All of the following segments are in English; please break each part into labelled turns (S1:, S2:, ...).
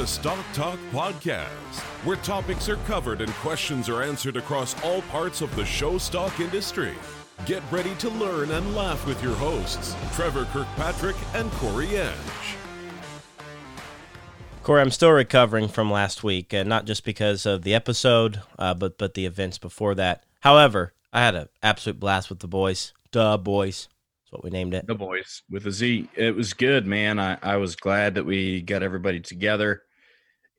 S1: to Stock Talk Podcast, where topics are covered and questions are answered across all parts of the show stock industry. Get ready to learn and laugh with your hosts, Trevor Kirkpatrick and Corey Edge.
S2: Corey, I'm still recovering from last week, and not just because of the episode, uh, but but the events before that. However, I had an absolute blast with the boys. Duh, boys. That's what we named it.
S3: The boys with a Z. It was good, man. I, I was glad that we got everybody together.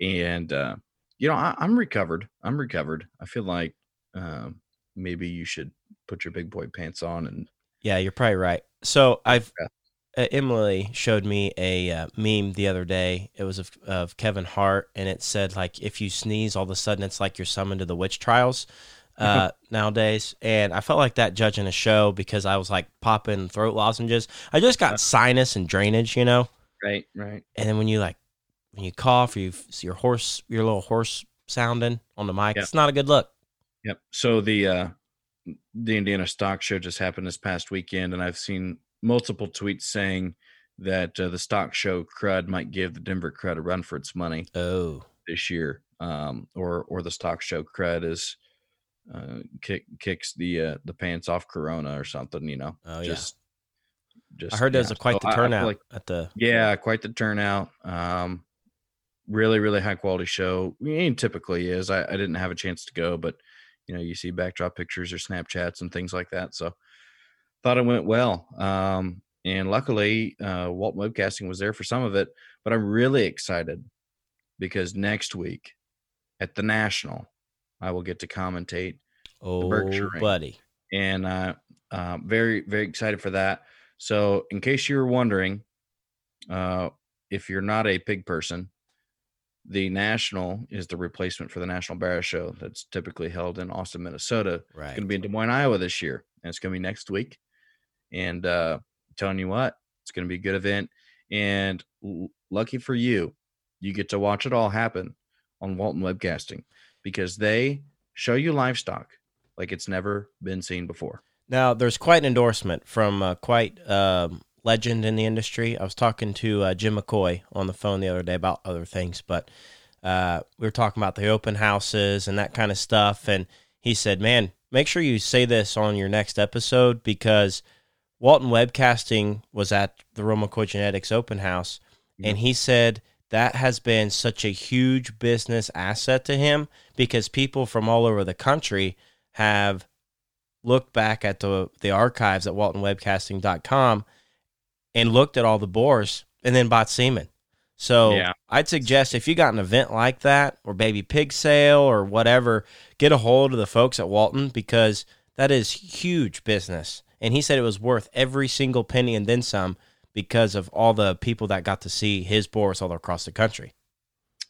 S3: And, uh, you know, I, am recovered. I'm recovered. I feel like um, maybe you should put your big boy pants on and.
S2: Yeah, you're probably right. So I've uh, Emily showed me a uh, meme the other day. It was of, of Kevin Hart, and it said like if you sneeze, all of a sudden it's like you're summoned to the witch trials uh, nowadays. And I felt like that judging a show because I was like popping throat lozenges. I just got sinus and drainage, you know.
S3: Right, right.
S2: And then when you like when you cough, you see your horse, your little hoarse sounding on the mic. Yep. It's not a good look.
S3: Yep. So the uh the Indiana Stock Show just happened this past weekend, and I've seen multiple tweets saying that uh, the stock show crud might give the Denver crud a run for its money.
S2: Oh,
S3: this year, um, or or the stock show crud is uh, kick kicks the uh, the pants off Corona or something. You know,
S2: oh just, yeah. Just I heard there's a quite so the turnout like, at the
S3: yeah, quite the turnout. Um, really, really high quality show. I mean, typically is. I, I didn't have a chance to go, but you know, you see backdrop pictures or Snapchats and things like that. So thought it went well. Um, and luckily, uh, Walton Webcasting was there for some of it. But I'm really excited because next week at the National, I will get to commentate
S2: oh, the Berkshire ring. buddy.
S3: And uh, uh, very, very excited for that. So, in case you were wondering, uh, if you're not a pig person, the National is the replacement for the National Barrow Show that's typically held in Austin, Minnesota.
S2: Right.
S3: It's going to be in Des Moines, Iowa this year, and it's going to be next week. And uh, telling you what, it's going to be a good event. And l- lucky for you, you get to watch it all happen on Walton Webcasting because they show you livestock like it's never been seen before.
S2: Now, there's quite an endorsement from uh, quite uh, legend in the industry. I was talking to uh, Jim McCoy on the phone the other day about other things, but uh, we were talking about the open houses and that kind of stuff. And he said, "Man, make sure you say this on your next episode because Walton Webcasting was at the Real McCoy Genetics open house, mm-hmm. and he said." That has been such a huge business asset to him because people from all over the country have looked back at the the archives at waltonwebcasting.com and looked at all the boars and then bought semen. So yeah. I'd suggest if you got an event like that or baby pig sale or whatever, get a hold of the folks at Walton because that is huge business. And he said it was worth every single penny and then some because of all the people that got to see his boars all across the country.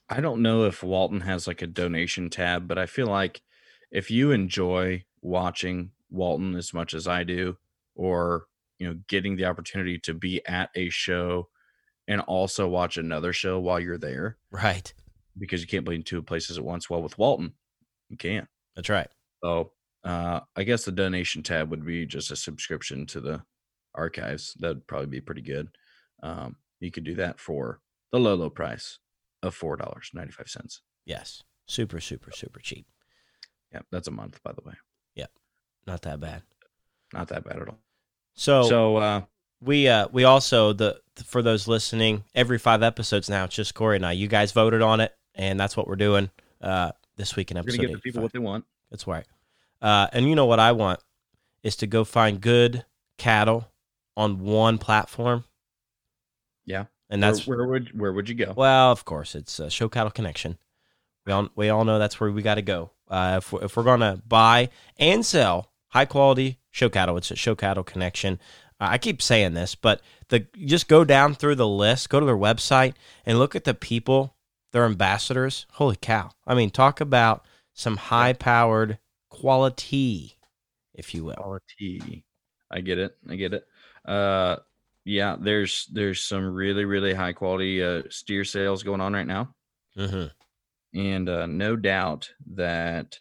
S3: I don't know if Walton has like a donation tab, but I feel like if you enjoy watching Walton as much as I do, or you know getting the opportunity to be at a show and also watch another show while you're there.
S2: Right.
S3: Because you can't be in two places at once. Well with walton you can't.
S2: That's right.
S3: So uh, i guess the donation tab would be just a subscription to the archives. That'd probably be pretty good. Um, you could do that for the low low price of four dollars 95 cents.
S2: Yes. Super super super cheap.
S3: Yeah that's a month by the way.
S2: Yeah not that bad.
S3: Not that bad at all
S2: so
S3: so uh,
S2: we uh we also the for those listening every five episodes now it's just Corey and I. You guys voted on it, and that's what we're doing uh this week in episode.
S3: We're gonna give the people what they want.
S2: That's right. Uh, and you know what I want is to go find good cattle on one platform.
S3: Yeah,
S2: and that's
S3: where, where would where would you go?
S2: Well, of course, it's uh, Show Cattle Connection. We all we all know that's where we got to go. Uh, if we're, if we're gonna buy and sell high quality show cattle. It's a show cattle connection. Uh, I keep saying this, but the just go down through the list, go to their website, and look at the people, their ambassadors. Holy cow! I mean, talk about some high powered quality, if you will.
S3: Quality. I get it. I get it. Uh, yeah, there's there's some really really high quality uh, steer sales going on right now,
S2: mm-hmm.
S3: and uh, no doubt that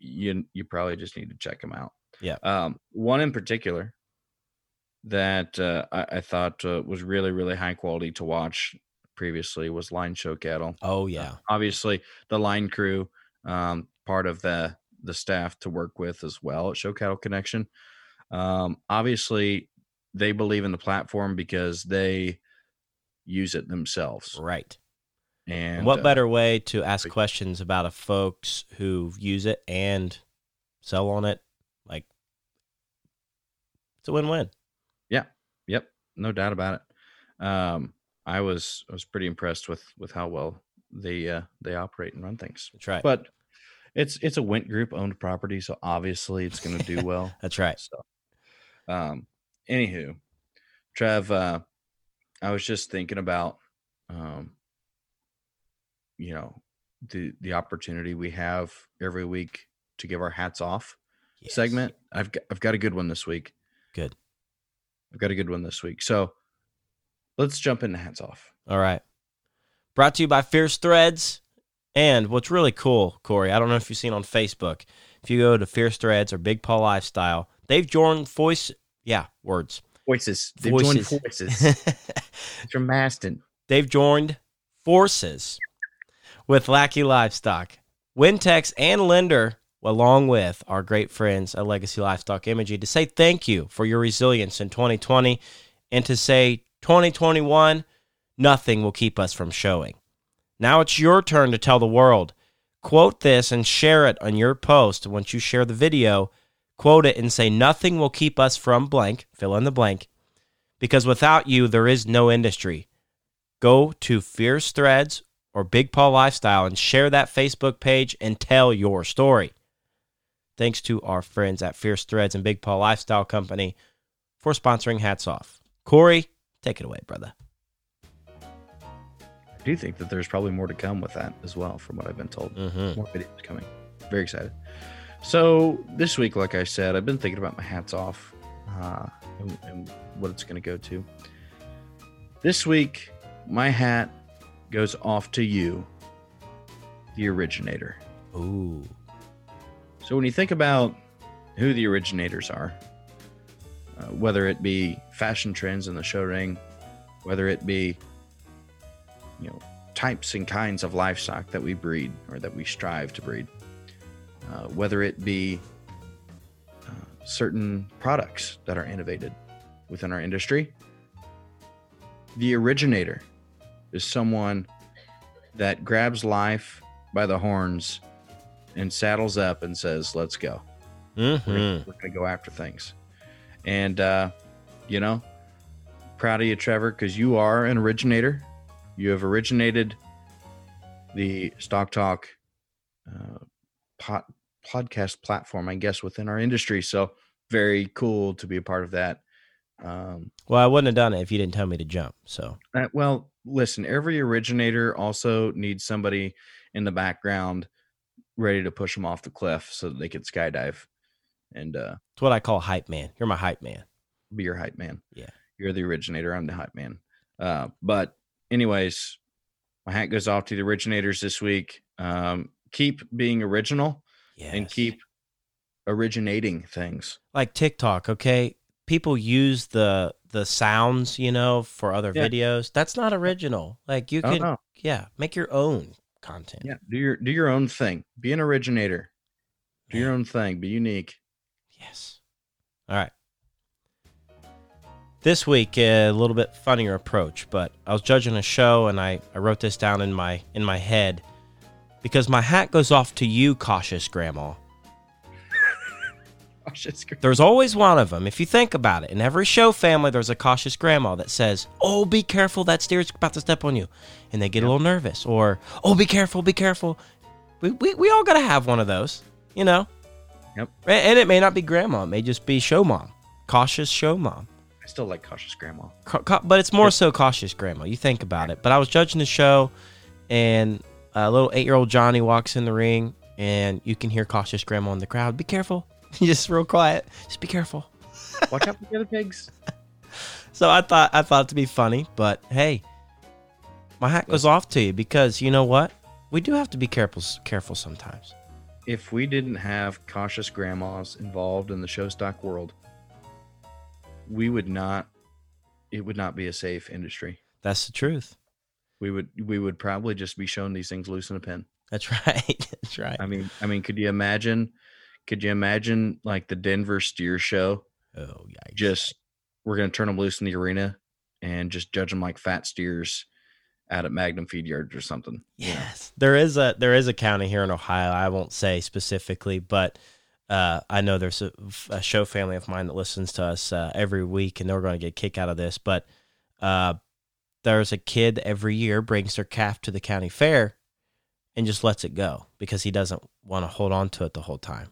S3: you you probably just need to check them out.
S2: Yeah.
S3: Um, one in particular that uh, I, I, thought uh, was really really high quality to watch previously was Line Show Cattle.
S2: Oh yeah,
S3: Obviously, the line crew, um, part of the the staff to work with as well at Show Cattle Connection. Um, obviously, they believe in the platform because they use it themselves.
S2: right.
S3: And
S2: what
S3: uh,
S2: better way to ask questions about a folks who use it and sell on it? Like it's a win-win. Yeah.
S3: Yep, no doubt about it. Um, I was I was pretty impressed with with how well they uh, they operate and run things.
S2: That's right.
S3: But it's it's a Wendt Group owned property, so obviously it's going to do well.
S2: That's right.
S3: So, um, anywho, Trev, uh, I was just thinking about, um, you know, the the opportunity we have every week to give our hats off
S2: Yes.
S3: segment. I've got, I've got a good one this week.
S2: Good.
S3: I've got a good one this week. So let's jump into hats off.
S2: All right. Brought to you by Fierce Threads. And what's really cool, Corey, I don't know if you've seen on Facebook. If you go to Fierce Threads or Big Paul Lifestyle, they've joined voice. Yeah, words.
S3: Voices. They've joined
S2: Voices.
S3: voices from Maston.
S2: they've joined forces with Lackey Livestock, Wintex, and Lender, along with our great friends at Legacy Livestock Imaging, to say thank you for your resilience in 2020 and to say 2021, nothing will keep us from showing. Now it's your turn to tell the world. Quote this and share it on your post. Once you share the video, quote it and say, Nothing will keep us from blank, fill in the blank, because without you, there is no industry go to Fierce Threads or Big Paul Lifestyle and share that Facebook page and tell your story. Thanks to our friends at Fierce Threads and Big Paul Lifestyle Company for sponsoring Hats Off. Corey, take it away, brother.
S3: I do think that there's probably more to come with that as well, from what I've been told.
S2: Mm-hmm.
S3: More videos coming. Very excited. So this week, like I said, I've been thinking about my hats off uh, and, and what it's going to go to. This week, my hat goes off to you, the originator.
S2: Ooh.
S3: So when you think about who the originators are, uh, whether it be fashion trends in the show ring, whether it be you know types and kinds of livestock that we breed or that we strive to breed, uh, whether it be uh, certain products that are innovated within our industry, the originator is someone that grabs life by the horns and saddles up and says, "Let's go. We're
S2: Mm-hmm.
S3: gonna- We're going to go after things." And uh, you know, proud of you, Trevor, because you are an originator. You have originated the Stock Talk uh, pod, podcast platform, I guess, within our industry. So very cool to be a part of that. Um,
S2: Well, I wouldn't have done it if you didn't tell me to jump. So,
S3: uh, well, listen, every originator also needs somebody in the background ready to push them off the cliff so that they can skydive and uh,
S2: it's what I call hype man. You're my hype man.
S3: be your hype man.
S2: Yeah.
S3: You're the originator. I'm the hype man. Uh, but, anyways, my hat goes off to the originators this week. Um, keep being original
S2: Yes.
S3: and keep originating things.
S2: like TikTok, okay? People use the the sounds, you know, for other
S3: Yeah.
S2: videos. That's not original. Like you
S3: Oh,
S2: can
S3: no.
S2: yeah, make your own content.
S3: Yeah. Do your do your own thing. Be an originator. Do your own thing. Be unique.
S2: Yes. All right. This week a little bit funnier approach, but I was judging a show and I, I wrote this down in my in my head because my hat goes off to you, cautious grandma.
S3: It's great.
S2: There's always one of them. If you think about it, in every show family, there's a cautious grandma that says, "Oh, be careful, that steer's about to step on you," and they get a little nervous. Or, "Oh, be careful, be careful." We we, we all gotta have one of those, you know.
S3: Yep.
S2: And it may not be grandma; it may just be show mom, cautious show mom.
S3: I still like cautious grandma.
S2: Ca- ca- but it's more so cautious grandma. You think about it. But I was judging the show, and a little eight-year-old Johnny walks in the ring, and you can hear cautious grandma in the crowd. Be careful. just real quiet. Just be careful.
S3: Watch out for the other pigs.
S2: So I thought I thought it to be funny, but hey, my hat goes off to you because you know what? We do have to be careful careful sometimes.
S3: If we didn't have cautious grandmas involved in the show stock world, we would not. It would not be a safe industry.
S2: That's the truth.
S3: we would we would probably just be showing these things loose in a pen.
S2: That's right. That's right.
S3: I mean, I mean, could you imagine? Could you imagine like the Denver Steer Show?
S2: Oh, yikes.
S3: Just we're gonna turn them loose in the arena and just judge them like fat steers out at Magnum Feed Yards or something.
S2: Yes, there is a there is a county here in Ohio. I won't say specifically, but uh, I know there's a, a show family of mine that listens to us uh, every week, and they're going to get a kick out of this. But uh, there's a kid every year brings their calf to the county fair and just lets it go because he doesn't want to hold on to it the whole time.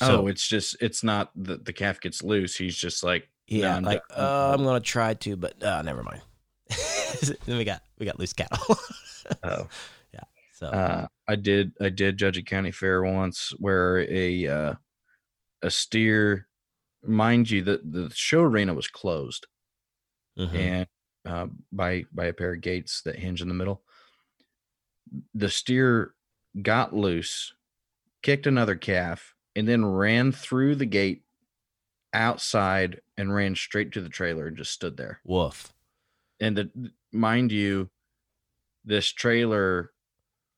S3: Oh, it's just it's not that the calf gets loose. He's just like
S2: yeah,
S3: "Nah, I'm
S2: like
S3: done."
S2: uh, I'm gonna try to, but uh, never mind. then we got we got loose cattle.
S3: Oh. Yeah.
S2: So
S3: Uh, I did I did judge a county fair once where a uh, a steer, mind you, the the show arena was closed
S2: mhm.
S3: and uh, by by a pair of gates that hinge in the middle. The steer got loose, kicked another calf, and then ran through the gate outside and ran straight to the trailer and just stood there.
S2: woof.
S3: and the mind you this trailer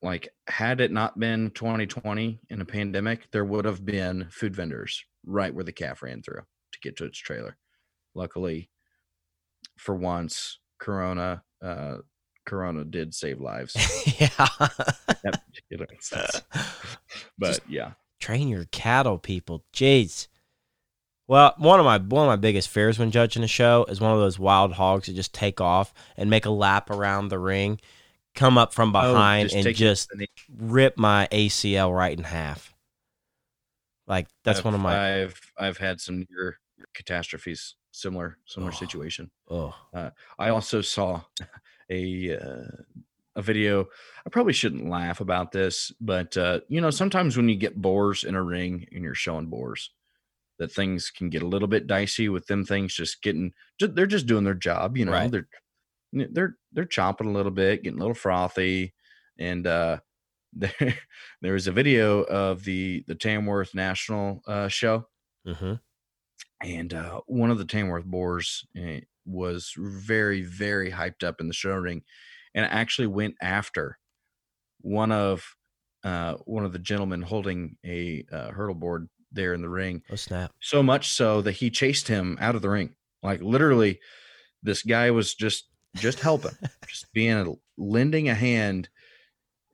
S3: like had it not been 2020 in a pandemic there would have been food vendors right where the calf ran through to get to its trailer luckily for once corona uh corona did save lives
S2: yeah.
S3: in that particular instance. but
S2: Just-
S3: yeah
S2: train your cattle, people. Jeez. Well, one of my one of my biggest fears when judging a show is one of those wild hogs that just take off and make a lap around the ring, come up from
S3: Oh,
S2: behind
S3: just
S2: and just rip my ACL right in half. Like that's
S3: I've-
S2: one of my
S3: i've i've had some near catastrophes similar similar
S2: Oh.
S3: situation
S2: oh
S3: I also saw a uh, a video. I probably shouldn't laugh about this, but uh, you know, sometimes when you get boars in a ring and you're showing boars, that things can get a little bit dicey with them things just getting. They're just doing their job, you know.
S2: Right.
S3: They're they're they're chomping a little bit, getting a little frothy, and uh, there there was a video of the the Tamworth National uh, show
S2: hmm
S3: and uh, one of the Tamworth boars eh, was very, very hyped up in the show ring, and actually went after one of uh, one of the gentlemen holding a uh, hurdle board there in the ring.
S2: oh snap
S3: So much so that he chased him out of the ring. Like literally, this guy was just just helping, just being a, lending a hand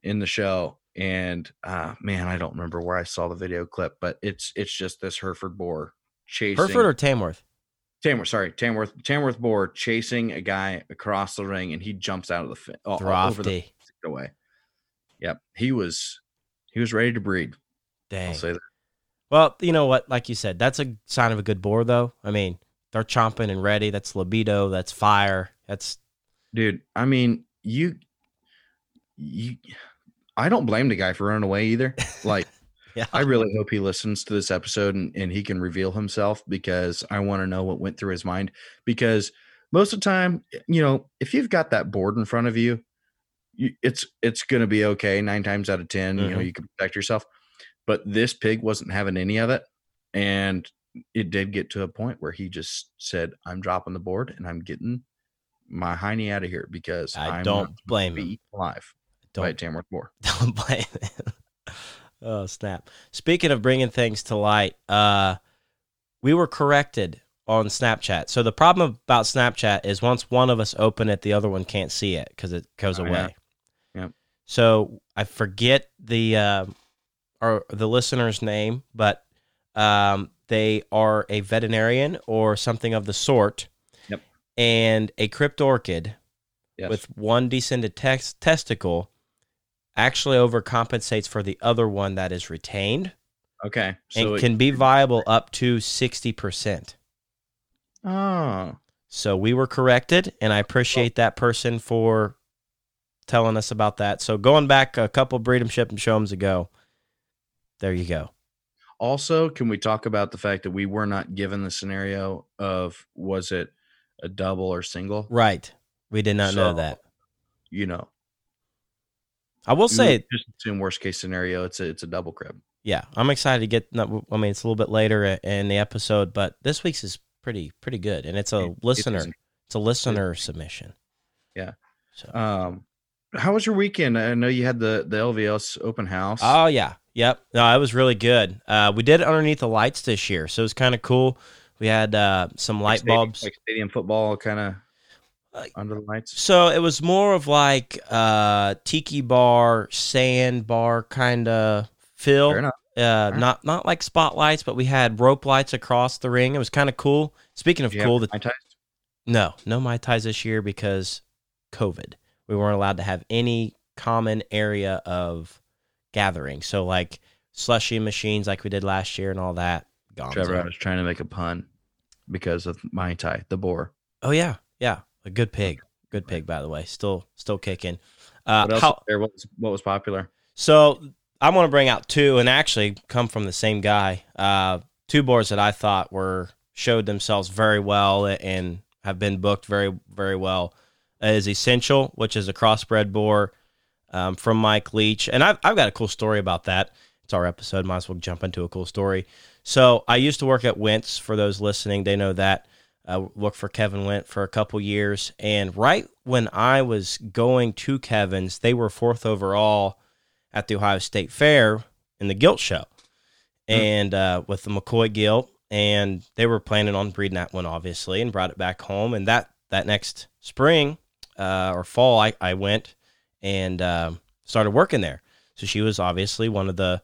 S3: in the show. And uh, man, I don't remember where I saw the video clip, but it's it's just this Hereford boar chasing
S2: Hereford or Tamworth
S3: Tamworth, sorry, Tamworth, Tamworth boar chasing a guy across the ring, and he jumps out of the fi- o- o- over the away. Yep, he was he was ready to breed.
S2: Dang.
S3: I'll say that.
S2: Well, you know what? Like you said, that's a sign of a good boar, though. I mean, they're chomping and ready. That's libido. That's fire. That's
S3: dude. I mean, you you. I don't blame the guy for running away either. Like,
S2: yeah.
S3: I really hope he listens to this episode and, and he can reveal himself because I want to know what went through his mind. Because most of the time, you know, if you've got that board in front of you, you it's it's going to be okay. Nine times out of 10 you know,
S2: Mhm.
S3: you can protect yourself. But this pig wasn't having any of it, and it did get to a point where he just said, "I'm dropping the board and I'm getting my hiney out of here because
S2: I
S3: I'm
S2: don't blame
S3: be
S2: him.
S3: alive by
S2: don't
S3: Tamworth boar."
S2: don't blame him. Oh snap! Speaking of bringing things to light, uh, we were corrected on Snapchat. So the problem about Snapchat is once one of us open it, the other one can't see it because it goes
S3: Oh,
S2: away.
S3: yeah. Yep.
S2: So I forget the uh, or the listener's name, but um, they are a veterinarian or something of the sort.
S3: Yep.
S2: And a cryptorchid
S3: Yes.
S2: with one descended tex- testicle actually overcompensates for the other one that is retained
S3: okay,
S2: and
S3: it-
S2: can be viable up to 60%.
S3: oh,
S2: So we were corrected, and I appreciate that person for telling us about that. So going back a couple Breed'em Ship and Show 'ems ago, there you go.
S3: Also, can we talk about the fact that we were not given the scenario of was it a double or single?
S2: Right. We did not know that.
S3: You know,
S2: I will say,
S3: just assume worst case scenario, it's a it's a double crib.
S2: yeah, I'm excited to get. I mean, it's a little bit later in the episode, but this week's is pretty pretty good, and it's a
S3: It- it
S2: listener.
S3: is-
S2: It's a listener submission. Yeah. So.
S3: Um, how was your weekend? I know you had the the LVS open house.
S2: Oh yeah, yep. No, it was really good. Uh, we did it underneath the lights this year, so it was kind of cool. We had uh, some light
S3: stadium,
S2: bulbs.
S3: like stadium football, kind of
S2: Like-
S3: under the lights.
S2: So it was more of like uh, tiki bar, sand bar kind of feel. Uh,
S3: right.
S2: not not like spotlights, but we had rope lights across the ring. It was kind of cool. Speaking of cool, the,
S3: Mai Tais?
S2: no, no mai tais this year because COVID. We weren't allowed to have any common area of gathering. So like slushy machines, like we did last year, and all that. Gone.
S3: Trevor, I was trying to make a pun because of Mai Tai, the boar.
S2: Oh yeah, yeah, a good pig, good pig. By the way, still still kicking. Uh,
S3: What else
S2: how-
S3: was there? What was, what was popular?
S2: So I want to bring out two, and actually come from the same guy. Uh, two boards that I thought were showed themselves very well and have been booked very very well. Uh, is Essential, which is a crossbred boar um, from Mike Leach, and I've I've got a cool story about that. It's our episode. Might as well jump into a cool story. So I used to work at Wentz. For those listening, they know that. I worked for Kevin Went for a couple years, and right when I was going to Kevin's, they were fourth overall at the Ohio State Fair in the Gilt Show, and uh, with the McCoy Gilt, and they were planning on breeding that one, obviously, and brought it back home. And that that next spring uh, or fall, I, I went and um, started working there. So she was obviously one of the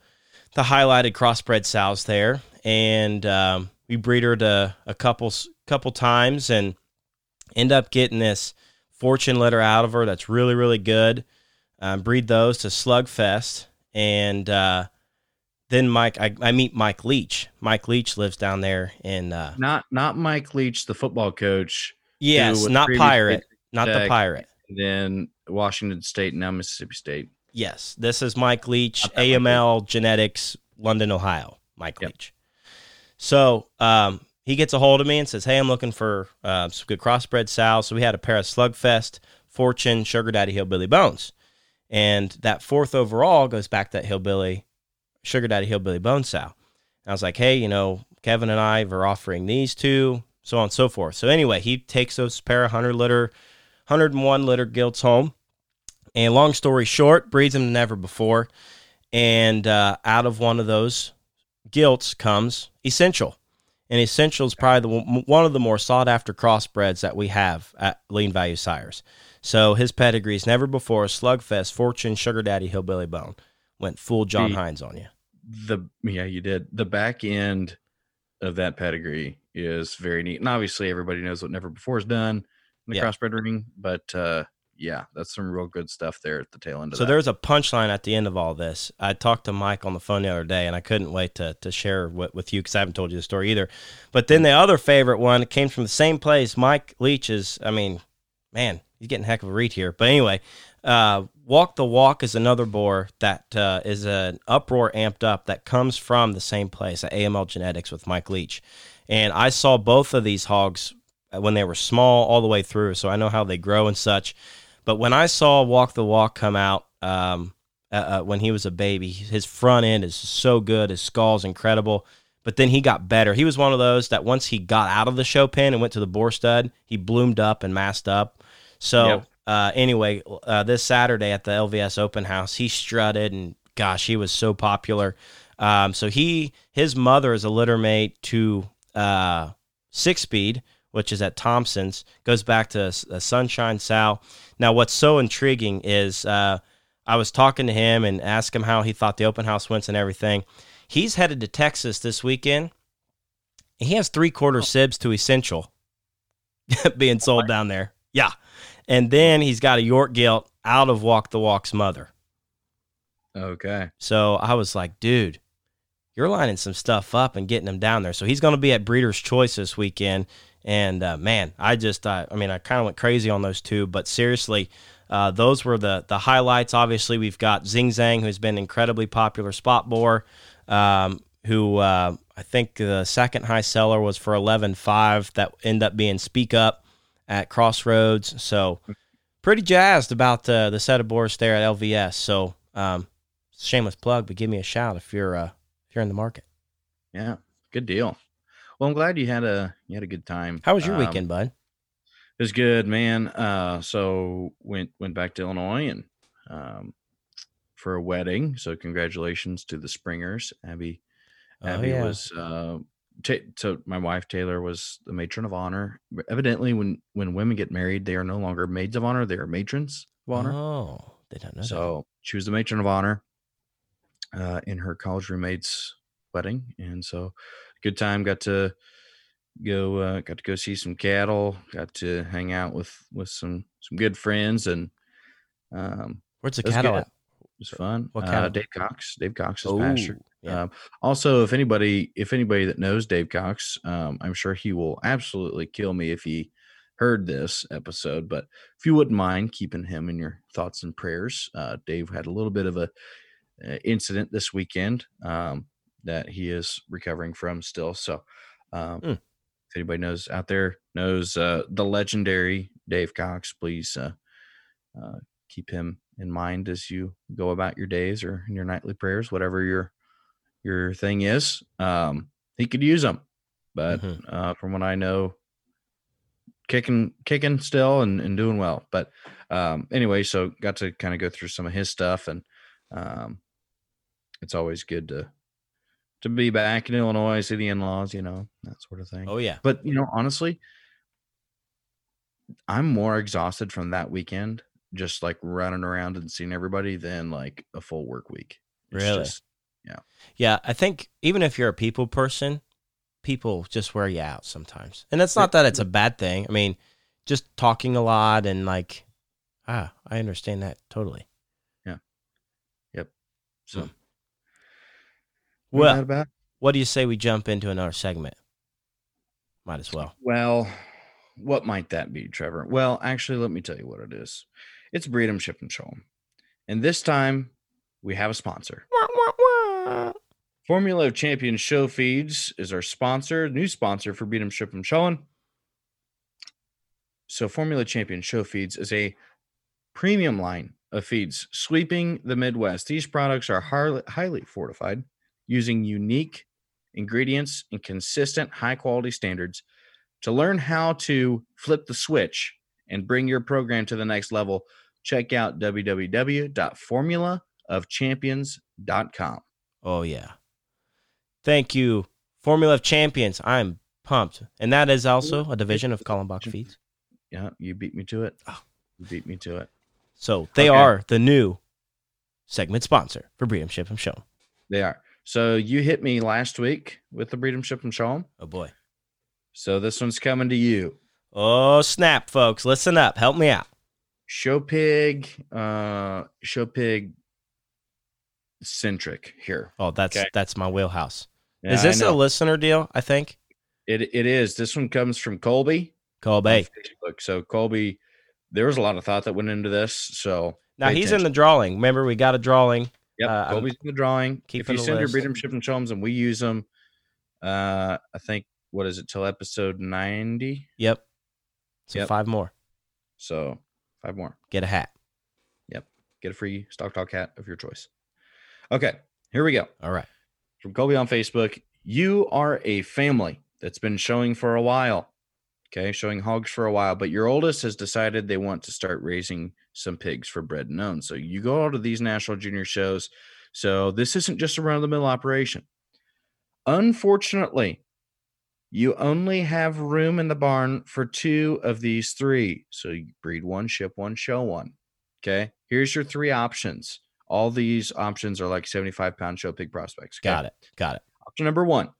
S2: the highlighted crossbred sows there, and um, we breedered a, a couple couple times and end up getting this fortune letter out of her that's really really good. Um, breed those to Slugfest, and uh, then Mike, I, I meet Mike Leach. Mike Leach lives down there in uh,
S3: Not not Mike Leach, the football coach.
S2: yes, not pirate, not the pirate.
S3: Then Washington State, now Mississippi State.
S2: Yes, this is Mike Leach,
S3: that Mike
S2: AML Genetics, London, Ohio. Mike
S3: Yep.
S2: Leach. So um, he gets a hold of me and says, "Hey, I'm looking for uh, some good crossbred sows." So we had a pair of Slugfest, Fortune, Sugar Daddy, Hillbilly Bones, and that fourth overall goes back to that Hillbilly, Sugar Daddy, Hillbilly Bone sow. And I was like, "Hey, you know, Kevin and I are offering these two, so on and so forth." So anyway, he takes those pair of hundred litter, hundred and one litter gilts home. And long story short, breeds them never before. And uh, out of one of those gilts comes Essential. And Essential is probably the, one- of the more sought after crossbreds that we have at Lean Value Sires. So his pedigree is never before Slugfest, Fortune, Sugar Daddy, Hillbilly Bone. Went full John
S3: The-
S2: Hines on you.
S3: The yeah, you did. The back end of that pedigree is very neat, and obviously everybody knows what Never Before is done in the
S2: Yeah.
S3: crossbred ring. But uh, yeah, that's some real good stuff there at the tail end of
S2: So
S3: that.
S2: there's a punchline at the end of all this. I talked to Mike on the phone the other day, and I couldn't wait to to share with, with you because I haven't told you the story either. But then the other favorite one came from the same place. Mike Leach is, I mean, man, he's getting a heck of a read here. But anyway, uh, Walk the Walk is another boar that uh, is an uproar amped up that comes from the same place at AML Genetics with Mike Leach. And I saw both of these hogs when they were small all the way through, so I know how they grow and such. But when I saw Walk the Walk come out um, uh, uh, when he was a baby, his front end is so good. His skull's incredible. But then he got better. He was one of those that once he got out of the show pen and went to the boar stud, he bloomed up and masked up. So
S3: Yep.
S2: uh, anyway, uh, this Saturday at the LVS Open House, he strutted and gosh, he was so popular. Um, so he his mother is a litter mate to uh, Six Speed, which is at Thompson's. Goes back to uh, Sunshine Sal. Now, what's so intriguing is uh, I was talking to him and asked him how he thought the open house went and everything. He's headed to Texas this weekend. He has three quarter sibs to Essential being sold down there. Yeah. And then he's got a York Gilt out of Walk the Walk's mother.
S3: okay.
S2: So I was like, dude, you're lining some stuff up and getting them down there. So he's going to be at Breeder's Choice this weekend. And uh, man, I just, uh, I mean, I kind of went crazy on those two, but seriously, uh, those were the the highlights. Obviously, we've got Zing Zang, who's been incredibly popular spot boar, um, who uh, I think the second high seller was for eleven five. That ended up being Speak Up at Crossroads. So pretty jazzed about uh, the set of boars there at LVS. So um, shameless plug, but give me a shout if you're uh, if you're in the market.
S3: Yeah, good deal. Well, I'm glad you had a you had a good time.
S2: How was your
S3: Um,
S2: weekend, bud?
S3: It was good, man. Uh, so went went back to Illinois and um, for a wedding. So congratulations to the Springers. Abby,
S2: Oh,
S3: Abby
S2: yeah.
S3: was uh, ta- so my wife Taylor was the matron of honor. Evidently, when when women get married, they are no longer maids of honor; they are matrons of honor.
S2: Oh, they don't know. that.
S3: So she was the matron of honor uh, in her college roommate's wedding, and so good time. Got to go, uh, got to go see some cattle. Got to hang out with with some some good friends, and um,
S2: Where's the cattle
S3: good.
S2: at?
S3: it was fun.
S2: What
S3: uh,
S2: cattle?
S3: Dave Cox. Dave Cox is
S2: Oh,
S3: pasture.
S2: yeah.
S3: Um, also, if anybody, if anybody that knows Dave Cox, um, I'm sure he will absolutely kill me if he heard this episode. But if you wouldn't mind keeping him in your thoughts and prayers, uh, Dave had a little bit of a uh, incident this weekend um, that he is recovering from still. So, um,
S2: Mm.
S3: if anybody knows out there knows uh, the legendary Dave Cox, please uh, uh, keep him in mind as you go about your days or in your nightly prayers, whatever your your thing is. Um, he could use them, but
S2: Mhm.
S3: uh, from what I know, kicking kicking still and, and doing well. But um, anyway, so got to kind of go through some of his stuff, and um, it's always good to to be back in Illinois, see the in laws, you know, that sort of thing.
S2: Oh yeah.
S3: But you know, honestly, I'm more exhausted from that weekend, just like running around and seeing everybody, than like a full work week. It's
S2: Really?
S3: just-
S2: Yeah, I think even if you're a people person, people just wear you out sometimes. And it's not that it's a bad thing. I mean, just talking a lot and like ah, I understand that totally. Yeah. Yep.
S3: So.
S2: Hmm.
S3: What
S2: Well,
S3: about?
S2: what do you say we jump into another segment? Might as well.
S3: Well, what might that be, Trevor? Well, actually, let me tell you what it is. It's Breed 'em, Ship 'em, Show 'em. And this time we have a sponsor. Formula of Champions Show Feeds is our sponsor, new sponsor for Beat 'em, Ship 'em, Show 'em. So, Formula Champion Show Feeds is a premium line of feeds sweeping the Midwest. These products are highly, highly fortified using unique ingredients and consistent high quality standards. To learn how to flip the switch and bring your program to the next level, check out www.formulaofchampions.com.
S2: Oh yeah. Thank you, Formula of Champions. I'm pumped, and that is also a division of Kalmbach Feeds.
S3: Yeah, you beat me to it.
S2: Oh.
S3: You beat me to it.
S2: So they
S3: Okay.
S2: are the new segment sponsor for Breedem Ship and Show.
S3: They are. So you hit me last week with the Breedem Ship and Show 'em.
S2: Oh boy.
S3: So this one's coming to you.
S2: Oh snap, folks! Listen up. Help me out.
S3: Show Pig, uh, Show Pig centric here.
S2: Oh, that's
S3: Okay.
S2: that's my wheelhouse.
S3: Yeah,
S2: is this a listener deal? I think.
S3: It it is. This one comes from Colby
S2: Colby.
S3: Facebook. So Colby, there was a lot of thought that went into this. So
S2: Now he's in the drawing. Remember, we got a drawing.
S3: Yep,
S2: uh,
S3: Colby's in the drawing. If you send your
S2: list.
S3: Breedem Ship and Show 'ems and we use them, uh, I think what is it till episode ninety?
S2: Yep. So
S3: Yep.
S2: five more.
S3: So five more.
S2: Get a hat. Yep.
S3: Get a free Stock Talk hat of your choice. Okay, here we go.
S2: All right.
S3: From Colby on Facebook. You are a family that's been showing for a while. Okay, showing hogs for a while, but your oldest has decided they want to start raising some pigs for bread and own. So you go out to these national junior shows. So this isn't just a run of the mill operation. Unfortunately, you only have room in the barn for two of these three. So you breed one, ship one, show one. Okay. Here's your three options. All these options are like 75 pound show pig prospects. okay?
S2: Got it. Got it.
S3: Option number one,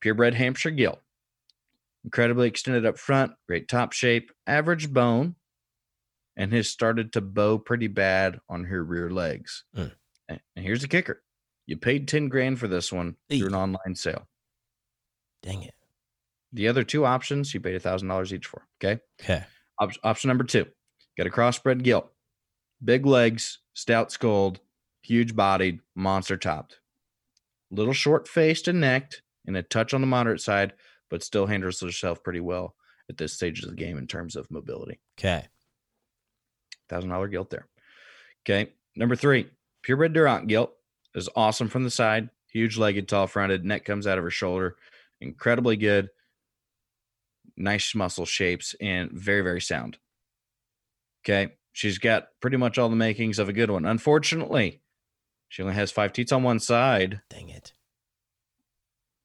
S3: purebred Hampshire gilt. Incredibly extended up front, great top shape, average bone, and has started to bow pretty bad on her rear legs.
S2: Mm.
S3: And here's the kicker. You paid 10 grand for this one through an online sale.
S2: Dang it.
S3: The other two options you paid a thousand dollars each for. Okay.
S2: Okay.
S3: Op- option number two, get a crossbred gilt. Big legs, stout skulled, huge bodied, monster topped. Little short faced and necked, and a touch on the moderate side, but still handles herself pretty well at this stage of the game in terms of mobility.
S2: Okay.
S3: Thousand dollar gilt there. Okay. Number three, purebred Duroc gilt is awesome from the side, huge legged, tall fronted, neck comes out of her shoulder, incredibly good. nice muscle shapes, and very, very sound. Okay. She's got pretty much all the makings of a good one. Unfortunately, she only has five teats on one side.
S2: Dang it.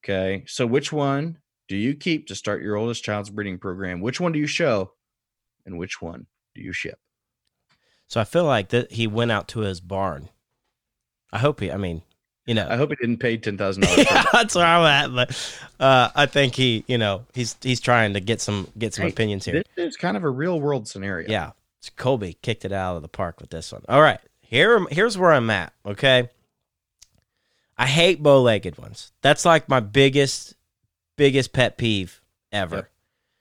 S3: Okay. So which one do you keep to start your oldest child's breeding program? Which one do you show? And which one do you ship?
S2: So I feel like that he went out to his barn. I hope he. I mean, you know,
S3: I hope he didn't pay ten thousand dollars.
S2: yeah, that's where I'm at. But uh, I think he, you know, he's he's trying to get some get some
S3: Hey,
S2: opinions here.
S3: This is kind of a real world scenario.
S2: Yeah, Colby kicked it out of the park with this one. All right, here here's where I'm at. Okay, I hate bow-legged ones. That's like my biggest biggest pet peeve ever.
S3: Yep.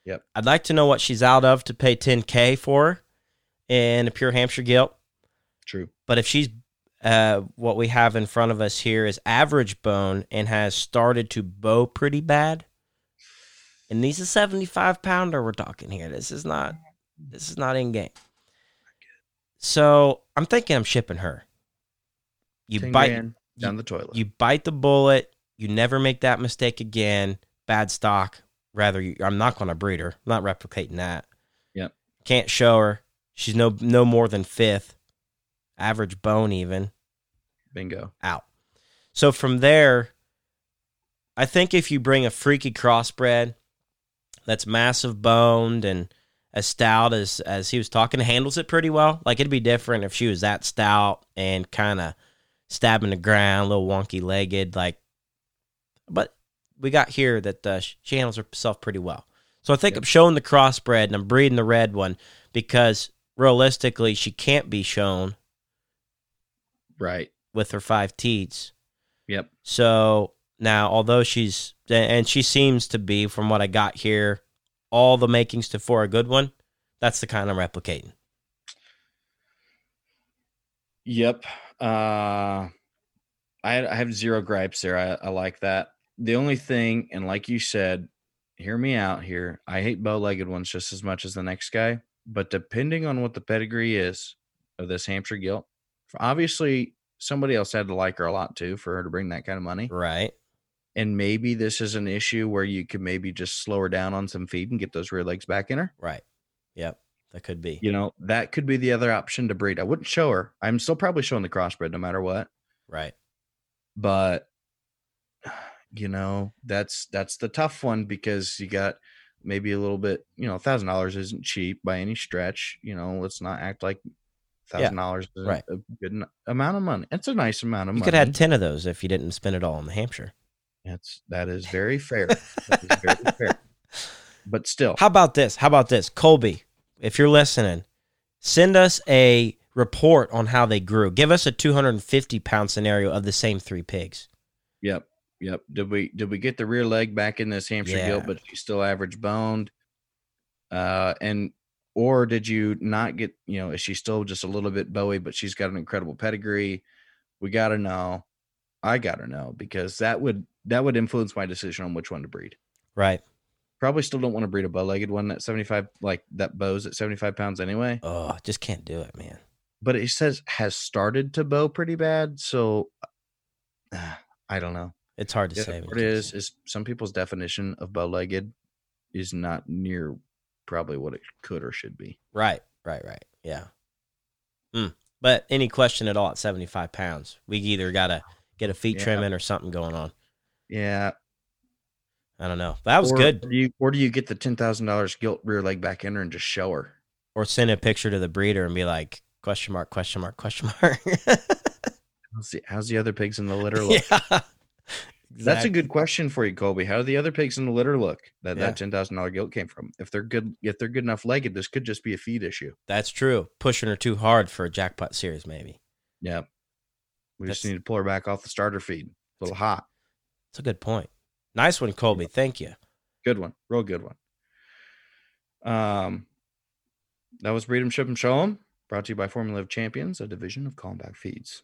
S3: Yep.
S2: I'd like to know what she's out of to pay 10k for her in a pure Hampshire gilt.
S3: True.
S2: But if she's uh, what we have in front of us here is average bone and has started to bow pretty bad. And these are 75 pounder we're talking here. This is not this is not in game. So I'm thinking I'm shipping her. You
S3: 10
S2: bite
S3: down the toilet.
S2: you bite the bullet. You never make that mistake again. Bad stock. Rather, you, I'm not going to breed her. I'm not replicating that.
S3: Yep.
S2: Can't show her. She's no no more than fifth, average bone even
S3: Bingo.
S2: out. So from there, I think if you bring a freaky crossbred that's massive boned and as stout as as he was talking, handles it pretty well. Like it'd be different if she was that stout and kind of stabbing the ground, a little wonky legged. Like, but we got here that uh, she handles herself pretty well. So I think
S3: Yep.
S2: I'm showing the crossbred and I'm breeding the red one because realistically she can't be shown
S3: Right.
S2: with her five teats.
S3: Yep.
S2: So now, although she's and she seems to be, from what I got here, all the makings to for a good one. That's the kind I'm replicating.
S3: Yep. Uh, I, I have zero gripes there. I, I like that. The only thing, and like you said, hear me out here. I hate bow legged ones just as much as the next guy. But depending on what the pedigree is of this Hampshire gilt, obviously somebody else had to like her a lot too for her to bring that kind of money.
S2: Right.
S3: And maybe this is an issue where you could maybe just slow her down on some feed and get those rear legs back in her.
S2: Right. Yep. That could be.
S3: You know, that could be the other option to breed. I wouldn't show her. I'm still probably showing the crossbred no matter what.
S2: Right.
S3: But you know, that's that's the tough one because you got maybe a little bit, you know, thousand dollars isn't cheap by any stretch. You know, let's not act like thousand dollars is
S2: right.
S3: a good amount of money. It's a nice amount of
S2: You
S3: money.
S2: You could have ten of those if you didn't spend it all in the Hampshire.
S3: That's that is very fair. That is very fair. But still,
S2: How about this? How about this? Colby, if you're listening, send us a report on how they grew. Give us a 250 pound scenario of the same three pigs.
S3: Yep. Yep. Did we did we get the rear leg back in this Hampshire
S2: Yeah.
S3: gilt, but she's still average boned? Uh and or did you not get, you know, is she still just a little bit bowie, but she's got an incredible pedigree? We gotta know. I gotta know because that would that would influence my decision on which one to breed.
S2: Right.
S3: Probably still don't want to breed a bow legged one at 75, like that bows at 75 pounds anyway.
S2: Oh, just can't do it, man.
S3: But it says has started to bow pretty bad. So uh, I don't know.
S2: It's hard to
S3: Yeah,
S2: say.
S3: what it is is some people's definition of bow-legged is not near probably what it could or should be.
S2: Right, right, right. Yeah. Hmm. But any question at all at 75 pounds, we either got to get a feet
S3: Yeah.
S2: trimming or something going on.
S3: Yeah,
S2: I don't know. That was
S3: or
S2: good.
S3: Do you, or do you get the ten thousand dollars gilt rear leg back in her and just show her?
S2: Or send a picture to the breeder and be like, question mark, question mark, question mark.
S3: How's the, how's the other pigs in the litter look?
S2: yeah.
S3: That's a good question for you, Colby. How do the other pigs in the litter look that
S2: Yeah.
S3: that ten thousand dollar gilt came from? If they're good, if they're good enough legged, this could just be a feed issue.
S2: That's true. Pushing her too hard for a jackpot series, maybe.
S3: Yeah, we just need to pull her back off the starter feed. A little hot.
S2: That's a good point. Nice one, Colby. Thank you.
S3: Good one. Real good one. Um, that was breed them, ship Breed 'em, Ship 'em, Show 'em. Brought to you by Formula of Champions, a division of Kalmbach Feeds.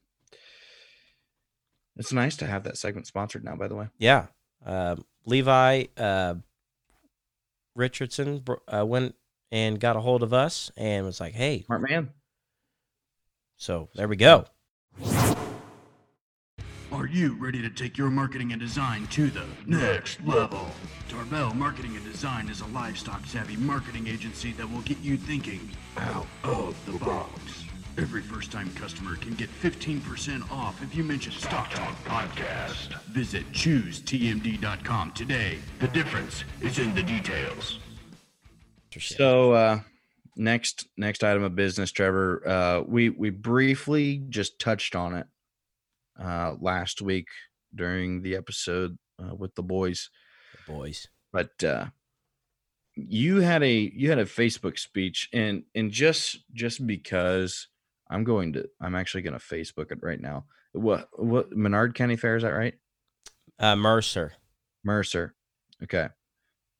S3: It's nice to have that segment sponsored now, by the way.
S2: Yeah. Um, Levi uh, Richardson uh, went and got a hold of us and was like, hey,
S3: Smart man.
S2: so there we go.
S4: Are you ready to take your marketing and design to the next level? Tarbell Marketing and Design is a livestock savvy marketing agency that will get you thinking out of the box. Every first time customer can get 15% off if you mention Stock Talk Podcast. Visit choosetmd.com today. The difference is in the details.
S3: So uh next next item of business, Trevor. Uh we we briefly just touched on it uh last week during the episode uh, with the boys.
S5: boys.
S3: But uh you had a you had a Facebook speech and and just just because I'm going to I'm actually going to Facebook it right now. What what Menard County Fair is that right?
S5: Uh, Mercer.
S3: Mercer. Okay.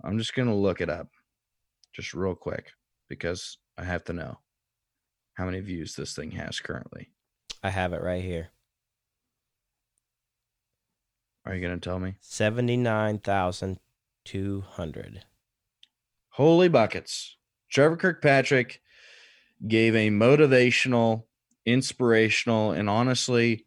S3: I'm just going to look it up just real quick because I have to know how many views this thing has currently.
S5: I have it right here.
S3: Are you going to tell me?
S5: 79,200.
S3: Holy buckets. Trevor Kirkpatrick gave a motivational, inspirational, and honestly,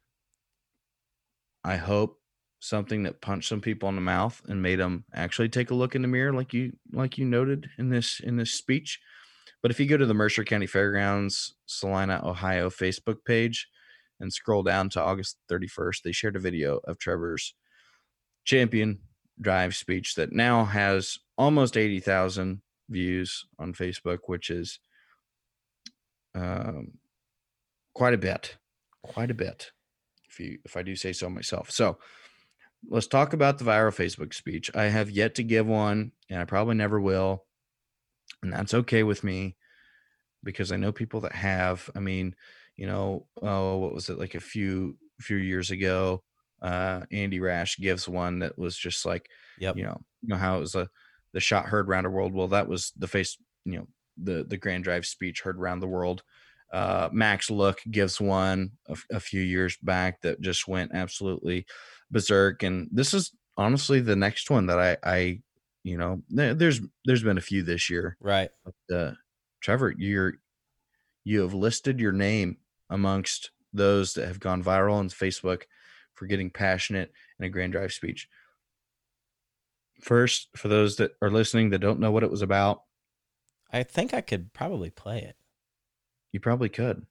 S3: I hope something that punched some people in the mouth and made them actually take a look in the mirror, like you like you noted in this in this speech. But if you go to the Mercer County Fairgrounds Celina, Ohio Facebook page and scroll down to August 31st, they shared a video of Trevor's champion drive speech that now has almost 80,000 views on Facebook, which is um, quite a bit, quite a bit, if you if I do say so myself. So let's talk about the viral Facebook speech. I have yet to give one, and I probably never will, and that's okay with me because I know people that have. I mean, you know, oh, what was it like a few few years ago? Uh, Andy Rash gives one that was just like,
S5: Yep.
S3: you know, you know how it was a the shot heard around the world. Well, that was the face, you know, the the Grand Drive speech heard around the world. Uh, Max Look gives one a few years back that just went absolutely berserk, and this is honestly the next one that I, I, you know, there's there's been a few this year.
S5: Right.
S3: But, uh, Trevor, you're you have listed your name amongst those that have gone viral on Facebook for getting passionate in a Grand Drive speech. First, for those that are listening that don't know what it was about,
S5: I think I could probably play it.
S3: you probably could.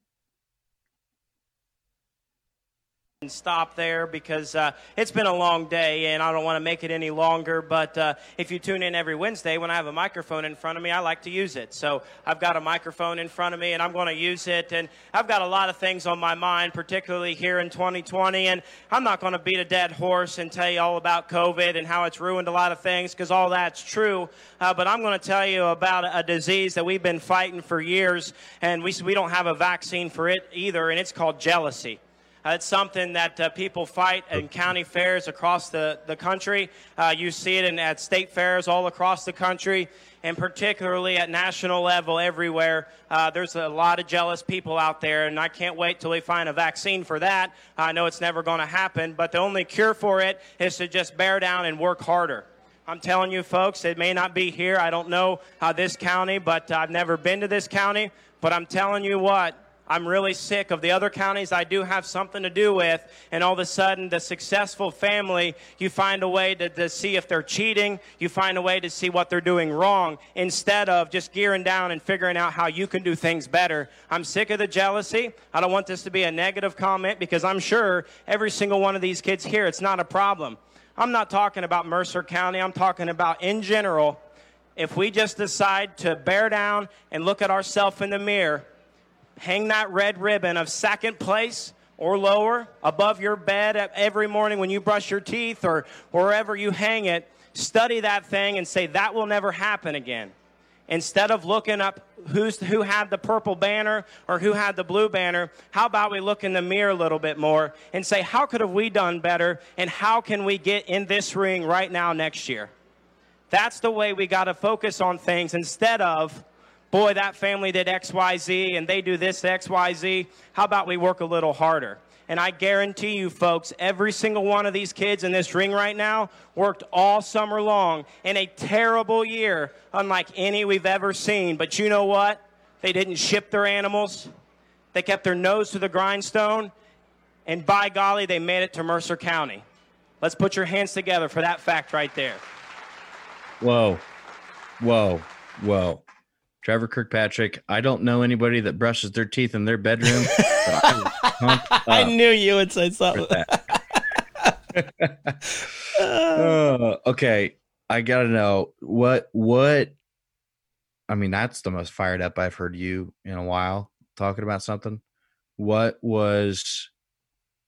S2: And stop there because uh, it's been a long day and I don't want to make it any longer. But uh, if you tune in every Wednesday, when I have a microphone in front of me, I like to use it. So I've got a microphone in front of me and I'm going to use it. And I've got a lot of things on my mind, particularly here in 2020. And I'm not going to beat a dead horse and tell you all about COVID and how it's ruined a lot of things because all that's true. Uh, but I'm going to tell you about a disease that we've been fighting for years and we, we don't have a vaccine for it either, and it's called jealousy. Uh, it's something that uh, people fight in county fairs across the, the country. Uh, you see it in, at state fairs all across the country, and particularly at national level everywhere. Uh, there's a lot of jealous people out there, and I can't wait till we find a vaccine for that. I know it's never going to happen, but the only cure for it is to just bear down and work harder. I'm telling you, folks, it may not be here. I don't know how this county, but I've never been to this county. But I'm telling you what, I'm really sick of the other counties I do have something to do with, and all of a sudden, the successful family, you find a way to, to see if they're cheating, you find a way to see what they're doing wrong, instead of just gearing down and figuring out how you can do things better. I'm sick of the jealousy. I don't want this to be a negative comment because I'm sure every single one of these kids here, it's not a problem. I'm not talking about Mercer County, I'm talking about in general. If we just decide to bear down and look at ourselves in the mirror, hang that red ribbon of second place or lower above your bed every morning when you brush your teeth or wherever you hang it. Study that thing and say, that will never happen again. Instead of looking up who's, who had the purple banner or who had the blue banner, how about we look in the mirror a little bit more and say, how could have we done better and how can we get in this ring right now next year? That's the way we got to focus on things instead of, boy, that family did XYZ and they do this XYZ. How about we work a little harder? And I guarantee you, folks, every single one of these kids in this ring right now worked all summer long in a terrible year, unlike any we've ever seen. But you know what? They didn't ship their animals, they kept their nose to the grindstone,
S6: and by golly, they made it to Mercer County. Let's put your hands together for that fact right there.
S3: Whoa, whoa, whoa. Trevor Kirkpatrick. I don't know anybody that brushes their teeth in their bedroom. but I,
S2: I knew you would say something.
S3: uh, okay, I gotta know what what. I mean, that's the most fired up I've heard you in a while talking about something. What was,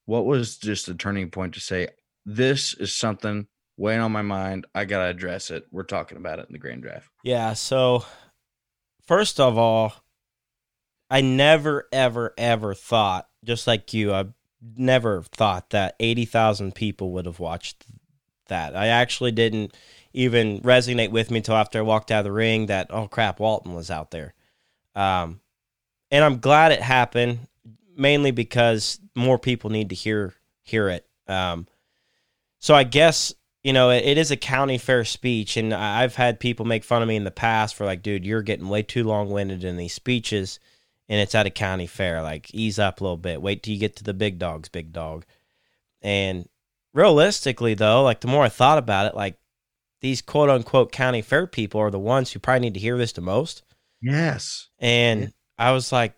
S3: what was just a turning point to say this is something weighing on my mind. I gotta address it. We're talking about it in the grand drive.
S2: Yeah. So, first of all, I never, ever, ever thought, just like you, I never thought that 80,000 people would have watched that. I actually didn't even resonate with me until after I walked out of the ring that, oh crap, Walton was out there. Um, and I'm glad it happened, mainly because more people need to hear hear it. Um, so I guess you know it, it is a county fair speech, and I've had people make fun of me in the past for like, dude, you're getting way too long winded in these speeches, and it's at a county fair. Like, ease up a little bit. Wait till you get to the big dogs, big dog. And realistically, though, like the more I thought about it, like these quote unquote county fair people are the ones who probably need to hear this the most.
S3: Yes.
S2: And yeah. I was like,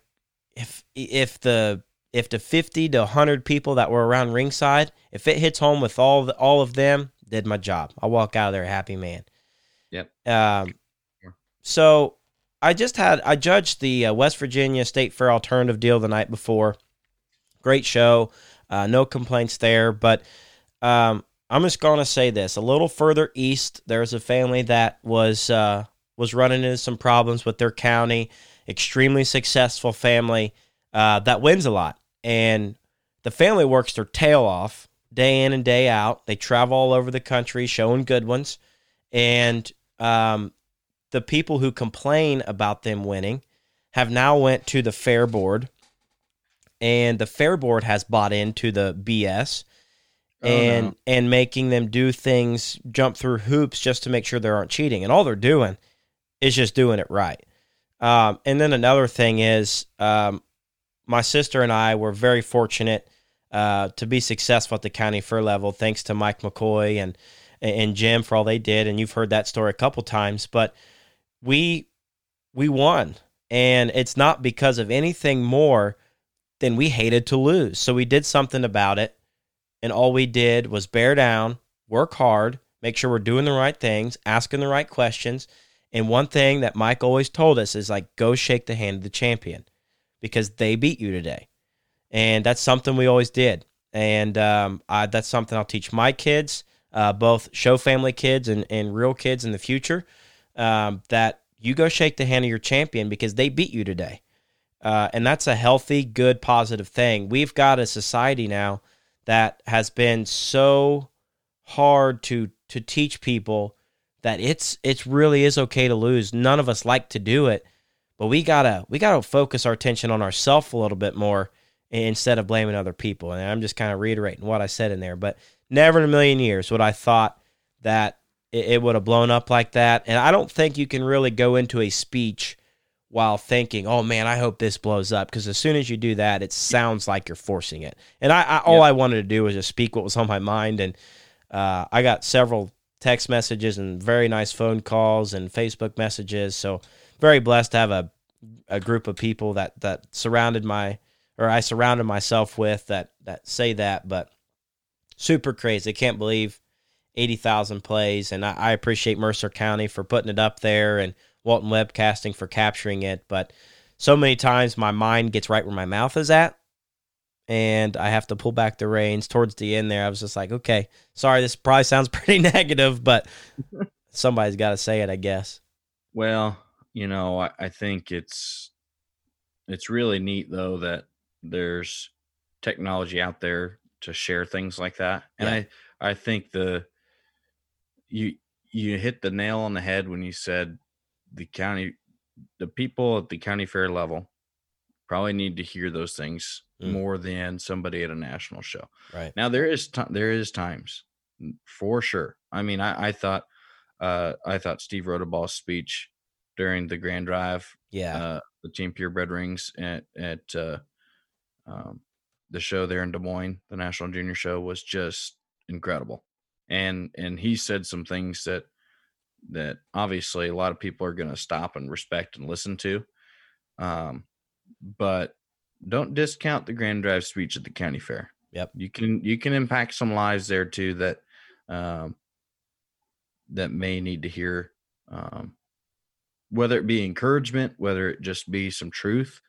S2: if if the if the 50 to 100 people that were around ringside, if it hits home with all the, all of them, did my job. I walk out of there a happy man.
S3: Yep.
S2: Um, so I just had I judged the uh, West Virginia State Fair alternative deal the night before. Great show, uh, no complaints there. But um, I'm just going to say this: a little further east, there's a family that was uh, was running into some problems with their county. Extremely successful family uh, that wins a lot, and the family works their tail off day in and day out. They travel all over the country showing good ones, and um, the people who complain about them winning have now went to the fair board, and the fair board has bought into the BS. Oh, and no. and making them do things, jump through hoops just to make sure they aren't cheating, and all they're doing is just doing it right. Um, and then another thing is, um, my sister and I were very fortunate uh, to be successful at the county fair level, thanks to Mike McCoy and and Jim for all they did. And you've heard that story a couple times, but we we won, and it's not because of anything more than we hated to lose. So we did something about it, and all we did was bear down, work hard, make sure we're doing the right things, asking the right questions and one thing that Mike always told us is like, go shake the hand of the champion because they beat you today. And that's something we always did. And um, I, that's something I'll teach my kids, uh, both show family kids and, and real kids in the future, um, that you go shake the hand of your champion because they beat you today. Uh, and that's a healthy, good, positive thing. We've got a society now that has been so hard to to teach people that it's it's really is okay to lose. None of us like to do it, but we gotta we gotta focus our attention on ourselves a little bit more instead of blaming other people. And I'm just kind of reiterating what I said in there, but never in a million years would I thought that it, it would have blown up like that. And I don't think you can really go into a speech while thinking, "Oh man, I hope this blows up," because as soon as you do that, it sounds like you're forcing it. And I, I all I wanted to do was just speak what was on my mind, and uh, I got several text messages and very nice phone calls and Facebook messages. So very blessed to have a a group of people that that surrounded my or I surrounded myself with that that say that. But super crazy. I can't believe eighty thousand plays, and I, I appreciate Mercer County for putting it up there and Walton Webcasting for capturing it. But so many times my mind gets right where my mouth is at and I have to pull back the reins towards the end there. I was just like, okay, sorry, this probably sounds pretty negative, but somebody's got to say it, I guess.
S3: Well, you know, I, I, think it's it's really neat though that there's technology out there to share things like that, and yeah. I I think the you you hit the nail on the head when you said the county the people at the county fair level probably need to hear those things mm. more than somebody at a national show.
S2: Right.
S3: Now there is t- there is times for sure. I mean, I, I thought uh, I thought Steve Rodeball's speech during the Grand Drive,
S2: yeah,
S3: uh, the Team Purebred rings at at uh, um, the show there in Des Moines, the National Junior Show, was just incredible. And and he said some things that that obviously a lot of people are going to stop and respect and listen to. Um, but don't discount the Grand Drive speech at the county fair.
S2: Yep.
S3: You can you can impact some lives there too that um, that may need to hear um, whether it be encouragement, whether it just be some truth,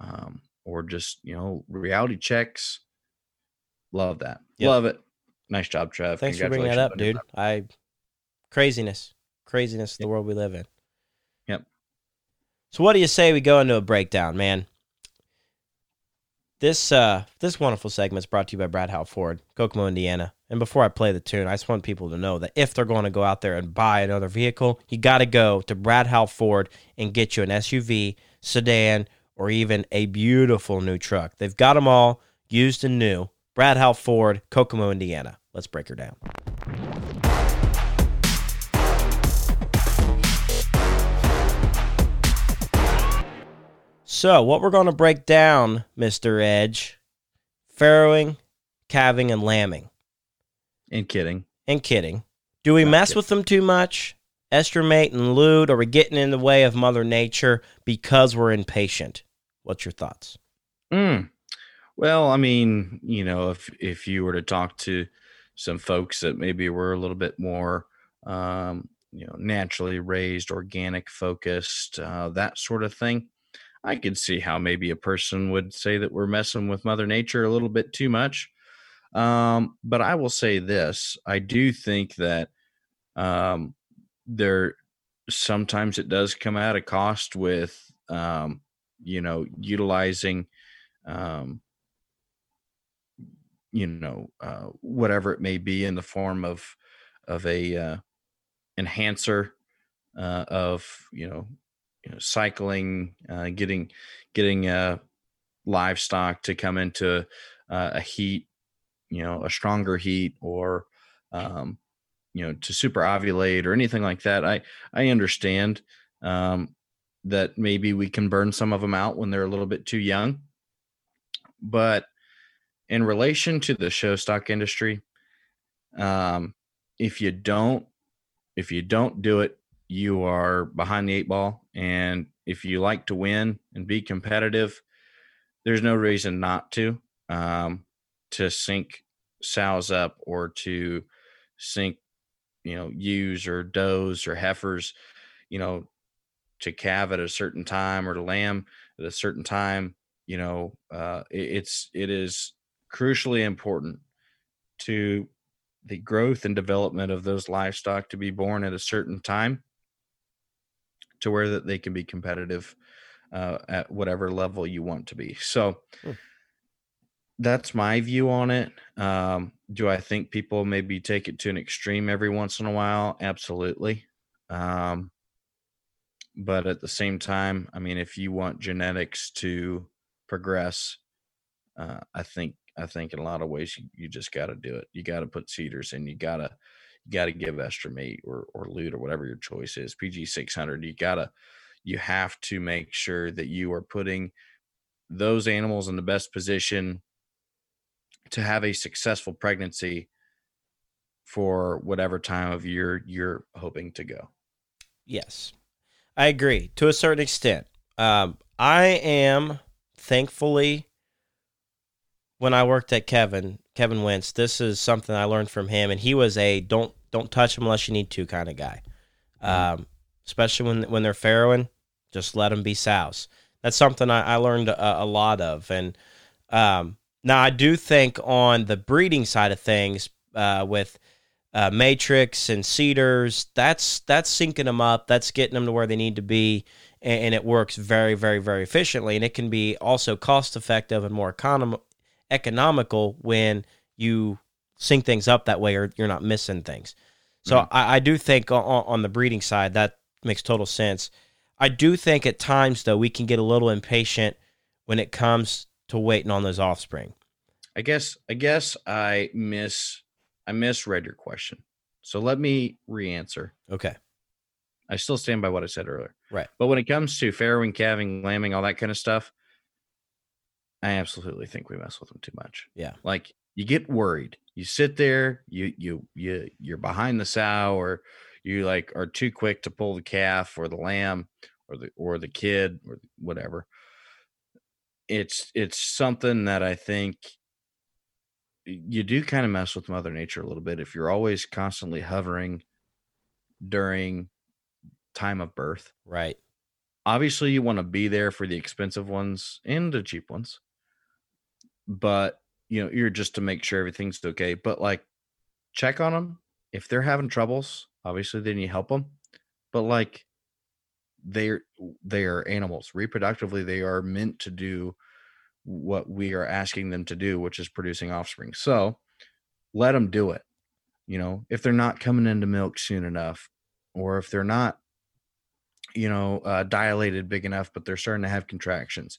S3: um, or just you know reality checks. Love that.
S2: Yep.
S3: Love it. Nice job, Trev.
S2: Thanks for bringing that up, dude. I craziness, craziness, the world we live in.
S3: Yep.
S2: So, what do you say we go into a breakdown, man? This uh this wonderful segment is brought to you by Brad Howe Ford, Kokomo, Indiana. And before I play the tune, I just want people to know that if they're going to go out there and buy another vehicle, you got to go to Brad Howe Ford and get you an SUV, sedan, or even a beautiful new truck. They've got them all used and new. Brad Howe Ford, Kokomo, Indiana. Let's break her down. So, what we're going to break down, Mr. Edge, farrowing, calving, and lambing,
S3: and kidding.
S2: and kidding. Do we
S3: Not
S2: mess
S3: kidding.
S2: with them too much? Estrumate and lute? Are we getting in the way of Mother Nature because we're impatient? What's your thoughts?
S3: Mm. Well, I mean, you know, if if you were to talk to some folks that maybe were a little bit more, um, you know, naturally raised, organic focused, uh, that sort of thing, I could see how maybe a person would say that we're messing with Mother Nature a little bit too much. Um, but I will say this: I do think that um, there sometimes it does come at a cost with, um, you know, utilizing um, you know, uh, whatever it may be in the form of of a uh, enhancer uh, of you know, you know cycling, uh, getting getting uh, livestock to come into uh, a heat, you know, a stronger heat, or um, you know, to super ovulate or anything like that. I I understand um, that maybe we can burn some of them out when they're a little bit too young. But in relation to the show stock industry um if you don't if you don't do it you are behind the eight ball. And if you like to win and be competitive there's no reason not to um to sync sows up or to sync you know ewes or does or heifers. You know to calve at a certain time or to lamb at a certain time you know uh, it, it's it is crucially important to the growth and development of those livestock to be born at a certain time to where that they can be competitive uh, at whatever level you want to be. So
S2: Hmm.
S3: that's my view on it. Um, do i think people maybe take it to an extreme every once in a while? Absolutely. Um, but at the same time i mean if you want genetics to progress uh, i think i think in a lot of ways you, you just got to do it. You got to put CIDRs in. You got to you got to give estrumate or or lute or whatever your choice is. Pg 600 you got to you have to make sure that you are putting those animals in the best position to have a successful pregnancy for whatever time of year you're hoping to go.
S2: Yes, I agree to a certain extent. Um, I am thankfully when I worked at Kevin Kevin Wendt. This is something I learned from him, and he was a don't don't touch them unless you need to kind of guy. Um, especially when when they're farrowing, just let them be sows. That's something I, I learned a, a lot of, and um, now I do think on the breeding side of things uh, with uh, matrix and CIDRs that's that's syncing them up. That's getting them to where they need to be and, and it works very very very efficiently. And it can be also cost effective and more econom- economical when you sync things up that way or you're not missing things. So
S3: Mhm.
S2: I, I do think on, on the breeding side that makes total sense. I do think at times though we can get a little impatient when it comes to waiting on those offspring.
S3: I guess I guess I miss I misread your question. So let me re-answer.
S2: okay
S3: I still stand by what I said earlier.
S2: Right.
S3: But when it comes to farrowing, calving, lambing, all that kind of stuff, I absolutely think we mess with them too much.
S2: Yeah.
S3: Like you get worried. You sit there, you you you you're behind the sow or you like are too quick to pull the calf or the lamb or the or the kid or whatever. It's it's something that I think you do kind of mess with mother nature a little bit if you're always constantly hovering during time of birth.
S2: Right.
S3: Obviously you want to be there for the expensive ones and the cheap ones. But, you know, you're just to make sure everything's okay, but like check on them if they're having troubles, obviously then you help them. But like they're they are animals. Reproductively they are meant to do what we are asking them to do, which is producing offspring. So let them do it. You know, if they're not coming into milk soon enough, or if they're not, you know, uh, dilated big enough, but they're starting to have contractions,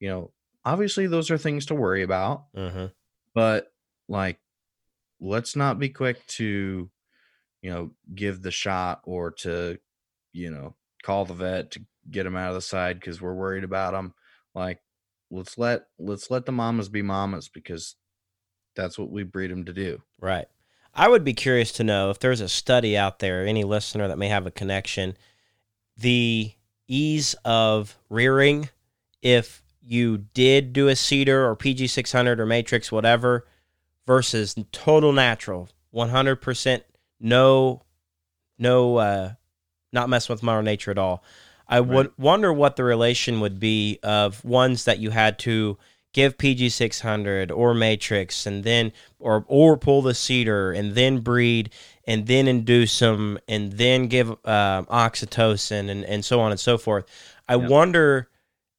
S3: you know, obviously those are things to worry about.
S2: Mm-hmm.
S3: But like, let's not be quick to, you know, give the shot or to, you know, call the vet to get them out of the side because we're worried about them. Like, let's let let's let the mamas be mamas because that's what we breed them to do.
S2: Right. I would be curious to know if there's a study out there, any listener that may have a connection, the ease of rearing if you did do a CIDR or PG 600 or matrix, whatever, versus total natural, 100% no, no, uh, not messing with Mother Nature at all. I
S3: Right.
S2: would wonder what the relation would be of ones that you had to give PG six hundred or Matrix and then or or pull the CIDR and then breed and then induce them and then give um oxytocin and, and so on and so forth. I
S3: Yep.
S2: wonder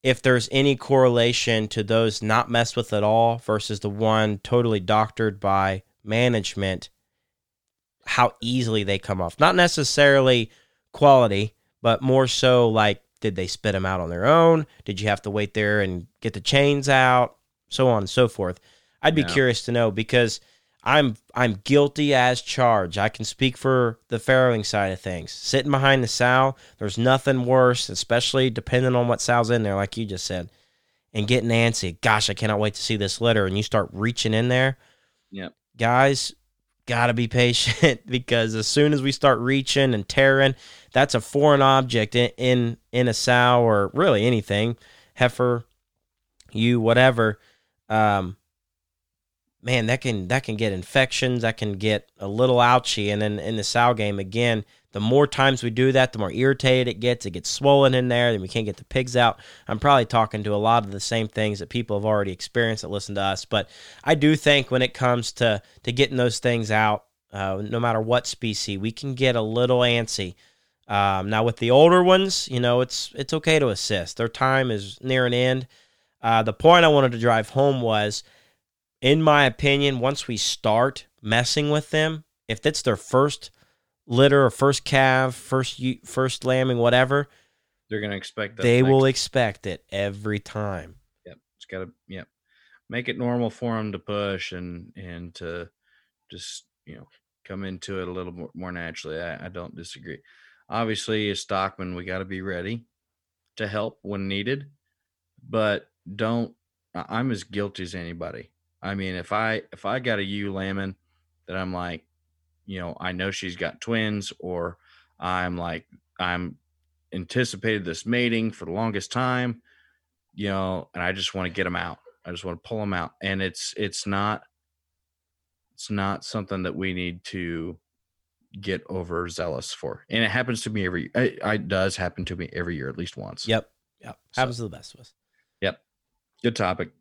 S2: if there's any correlation to those not messed with at all versus the one totally doctored by management, how easily they come off. Not necessarily quality, but more so like did they spit them out on their own? Did you have to wait there and get the chains out? So on and so forth. I'd be
S3: Yeah.
S2: curious to know because I'm I'm guilty as charged. I can speak for the farrowing side of things. Sitting behind the sow, there's nothing worse, especially depending on what sow's in there, like you just said. And getting antsy. Gosh, I cannot wait to see this litter. And you start reaching in there.
S3: Yep.
S2: Guys, gotta be patient because as soon as we start reaching and tearing, that's a foreign object in in, in a sow or really anything, heifer, you, whatever. Um, man, that can that can get infections, that can get a little ouchy, and then in the sow game again, the more times we do that, the more irritated it gets. It gets swollen in there, then we can't get the pigs out. I'm probably talking to a lot of the same things that people have already experienced that listen to us, but I do think when it comes to to getting those things out, uh, no matter what species, we can get a little antsy. Um, now with the older ones, you know, it's it's okay to assist. Their time is near an end. Uh, the point I wanted to drive home was, in my opinion, once we start messing with them, if that's their first litter or first calf, first first lambing, whatever,
S3: They're gonna expect that.
S2: they
S3: next-
S2: will expect it every time.
S3: Yep. It's gotta yep. Make it normal for them to push and and to just you know come into it a little more, more naturally. I, I don't disagree. Obviously, as stockmen, we got to be ready to help when needed, but don't. I'm as guilty as anybody. I mean, if I if I got a ewe lambing that I'm like, you know, I know she's got twins, or I'm like I'm anticipated this mating for the longest time you know, and I just want to get them out. I just want to pull them out, and it's it's not it's not something that we need to get overzealous for. And it happens to me every. It, it does happen to me every year, at least once.
S2: Yep, yep.
S3: So-
S2: Happens to the best of us. Yep.
S3: Good topic.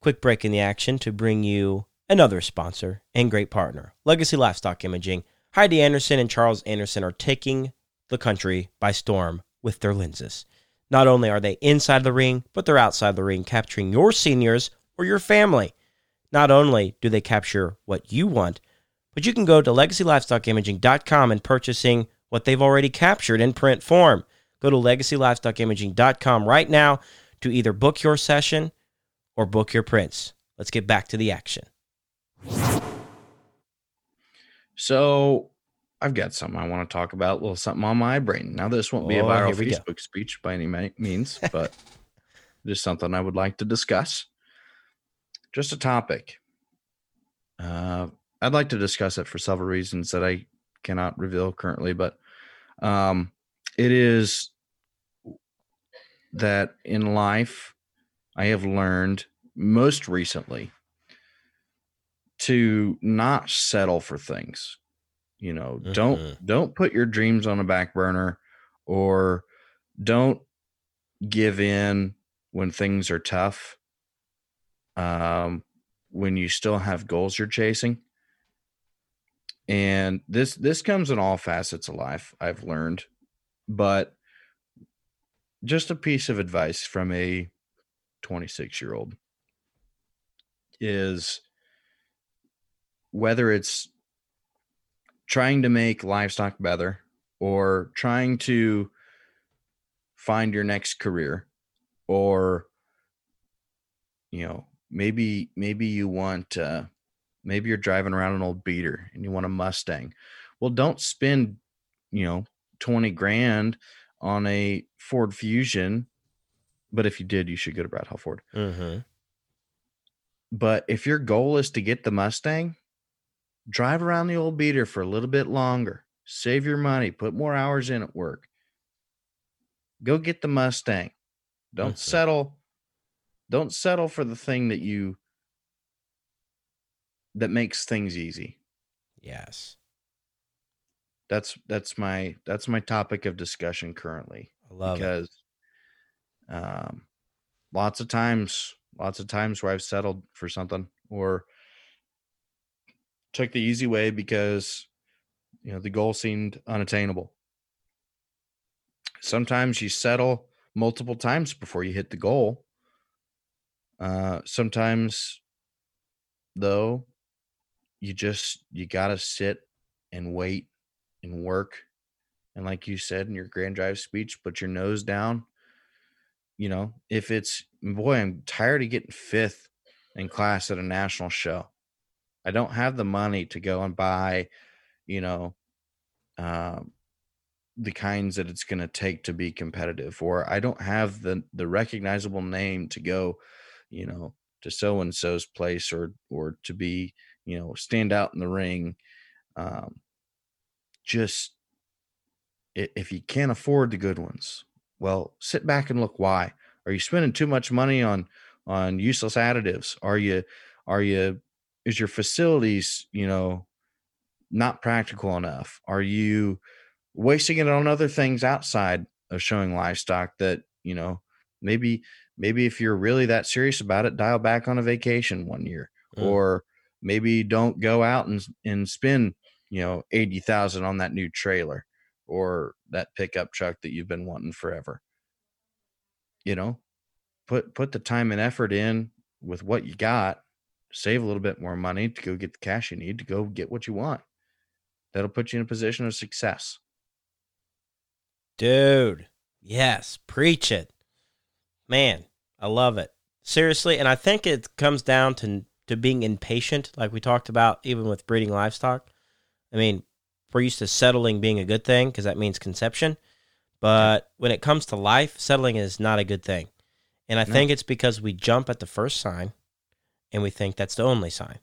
S2: Quick break in the action to bring you another sponsor and great partner, Legacy Livestock Imaging. Heidi Anderson and Charles Anderson are taking the country by storm with their lenses. Not only are they inside the ring, but they're outside the ring, capturing your seniors or your family. Not only do they capture what you want, but you can go to legacylivestockimaging.com and purchasing what they've already captured in print form. Go to legacylivestockimaging.com right now to either book your session or book your prints. Let's get back to the action.
S3: So I've got something I want to talk about, a little something on my brain. Now, this won't be a
S2: Oh,
S3: viral
S2: we go.
S3: Facebook speech by any means, but just something I would like to discuss. Just a topic. Uh, I'd like to discuss it for several reasons that I cannot reveal currently, but um, it is that in life, I have learned most recently to not settle for things you know don't don't put your dreams on a back burner or don't give in when things are tough um when you still have goals you're chasing. And this this comes in all facets of life i've learned. But just a piece of advice from a 26 year old is whether it's trying to make livestock better or trying to find your next career or you know maybe maybe you want uh maybe you're driving around an old beater and you want a mustang well don't spend you know 20 grand on a ford fusion but if you did you should go to brad howe ford
S2: Mm-hmm.
S3: but if your goal is to get the Mustang, drive around the old beater for a little bit longer. Save your money, put more hours in at work. Go get the Mustang. Don't settle don't settle for the thing that you that makes things easy.
S2: Yes.
S3: That's that's my that's my topic of discussion currently.
S2: I love it.
S3: because um lots of times lots of times where i've settled for something or took the easy way because you know the goal seemed unattainable. Sometimes you settle multiple times before you hit the goal. Uh sometimes though you just you gotta sit and wait and work. And like you said in your grand drive speech put your nose down. You know if it's boy i'm tired of getting fifth in class at a national show i don't have the money to go and buy you know um, the kinds that it's going to take to be competitive or i don't have the the recognizable name to go you know to so and so's place or or to be you know stand out in the ring um just if you can't afford the good ones well sit back and look why? Are you spending too much money on on useless additives? Are you are you is your facilities you know not practical enough are you wasting it on other things outside of showing livestock that you know maybe maybe if you're really that serious about it dial back on a vacation one year
S2: Mm.
S3: or maybe don't go out and and spend you know 80,000 on that new trailer or that pickup truck that you've been wanting forever you know put put the time and effort in with what you got save a little bit more money to go get the cash you need to go get what you want that'll put you in a position of success
S2: Dude. Yes. Preach it. Man, I love it. Seriously, and I think it comes down to to being impatient, like we talked about even with breeding livestock. I mean, we're used to settling being a good thing because that means conception. But when it comes to life, settling is not a good thing. And I
S3: No.
S2: think it's because we jump at the first sign and we think that's the only sign.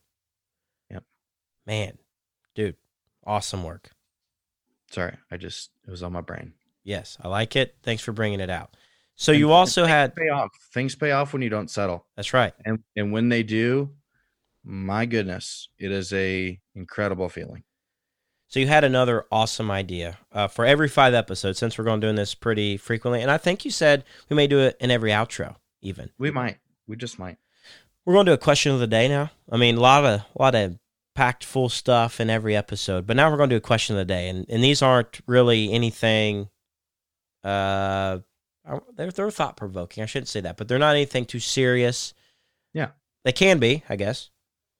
S3: Yep.
S2: Man, dude, awesome work.
S3: sorry i just it was on my brain
S2: Yes, I like it. Thanks for bringing it out. So
S3: And-
S2: you also
S3: things
S2: had
S3: pay off things pay off when you don't settle
S2: that's right.
S3: and and when they do my goodness it is a incredible feeling
S2: So you had another awesome idea uh, for every five episodes, since we're going doing this pretty frequently, and I think you said we may do it in every outro. Even
S3: we might we just might
S2: we're going to do a question of the day now. I mean, a lot of a lot of packed full stuff in every episode, but now we're going to do a question of the day, and and these aren't really anything. Uh, they're they're thought provoking. I shouldn't say that, but they're not anything too serious.
S3: Yeah.
S2: they can be, I guess,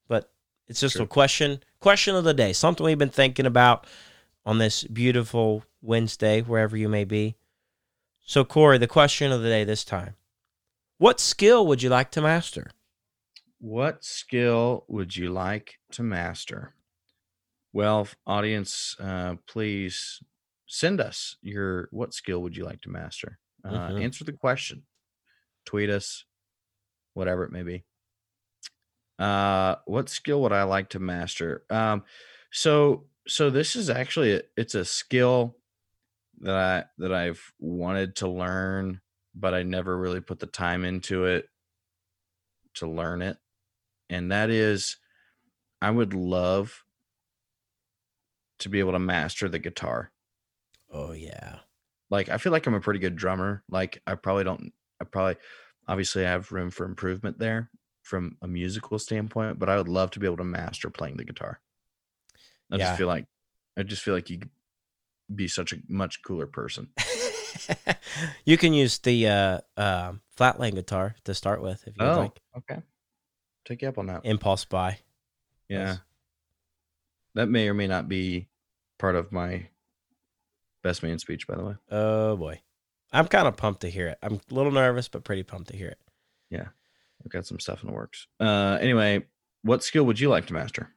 S2: but it's just
S3: True.
S2: a question question of the day, something we've been thinking about on this beautiful Wednesday, wherever you may be. So, Corey, the question of the day this time: What skill would you like to master?
S3: What skill would you like to master Well, audience, uh, please send us your what skill would you like to master? Uh,
S2: Mhm.
S3: Answer the question. Tweet us, whatever it may be. Uh, what skill would I like to master? Um, so so this is actually a, it's a skill that I that I've wanted to learn, but I never really put the time into it to learn it, and that is, I would love to be able to master the guitar.
S2: Oh yeah.
S3: Like I feel like I'm a pretty good drummer. Like I probably don't I probably obviously I have room for improvement there from a musical standpoint, but I would love to be able to master playing the guitar. I
S2: Yeah.
S3: just feel like I just feel like you could be such a much cooler person.
S2: you can use the uh, uh, flatline guitar to start with if you would like.
S3: Oh, okay. Take you up on that.
S2: Impulse buy.
S3: Yeah.
S2: Yes.
S3: That may or may not be part of my best man speech, by the way.
S2: Oh boy. I'm kind of pumped to hear it. I'm a little nervous, but pretty pumped to hear it. Yeah.
S3: I've got some stuff in the works. Uh anyway, what skill would you like to master?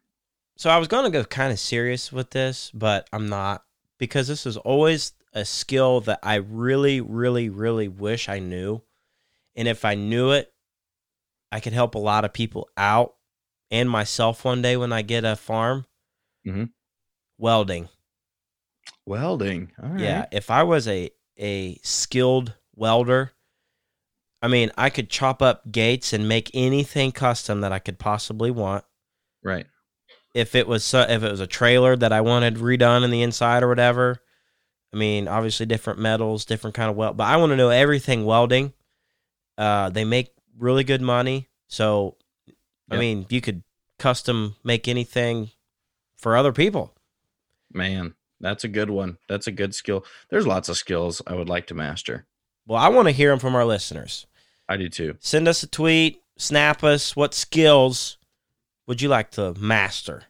S2: So I was going to go kind of serious with this, but I'm not because this is always a skill that I really, really, really wish I knew. And if I knew it, I could help a lot of people out and myself one day when I get a farm.
S3: Mhm.
S2: Welding.
S3: Welding. All right.
S2: Yeah, if I was a a skilled welder, I mean, I could chop up gates and make anything custom that I could possibly want.
S3: Right.
S2: If it was so- if it was a trailer that I wanted redone in the inside or whatever, I mean, obviously different metals, different kind of weld, but I want to know everything welding. Uh, they make really good money, so I
S3: Yep.
S2: mean, you could custom make anything for other people.
S3: Man, that's a good one. That's a good skill. There's lots of skills I would like to master.
S2: Well, I want to hear them from our listeners.
S3: I do too.
S2: send us a tweet, snap us. What skills would you like to master?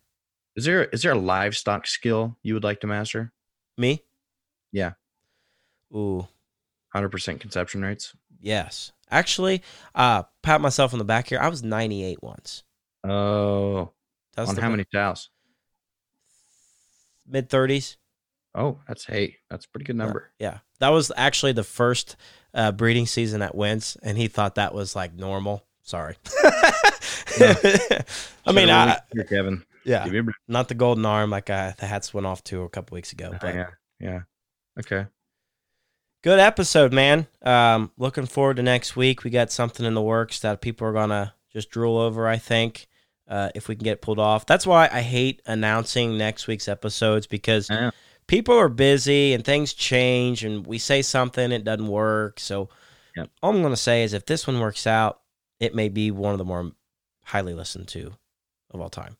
S3: Is there is there a livestock skill you would like to master?
S2: Me?
S3: Yeah.
S2: Ooh,
S3: Hundred percent conception rates.
S2: yes. Actually, uh, pat myself on the back here. I was 98 once.
S3: Oh,
S2: That's
S3: on how many cows?
S2: Mid 30s.
S3: Oh, that's hey, that's a pretty good number.
S2: Yeah. That was actually the first uh, breeding season at Wentz, and he thought that was like normal. Sorry. I mean, I,
S3: here, Kevin.
S2: yeah,
S3: Give me a break.
S2: not the golden arm like uh, the hats went off to a couple weeks ago. But
S3: yeah, yeah. Okay.
S2: Good episode, man. Um, looking forward to next week. We got something in the works that people are gonna just drool over. I think uh, if we can get pulled off. That's why I hate announcing next week's episodes because
S3: Yeah.
S2: people are busy and things change, and we say something it doesn't work. So
S3: Yep.
S2: all I'm gonna say is if this one works out, it may be one of the more highly listened to of all time.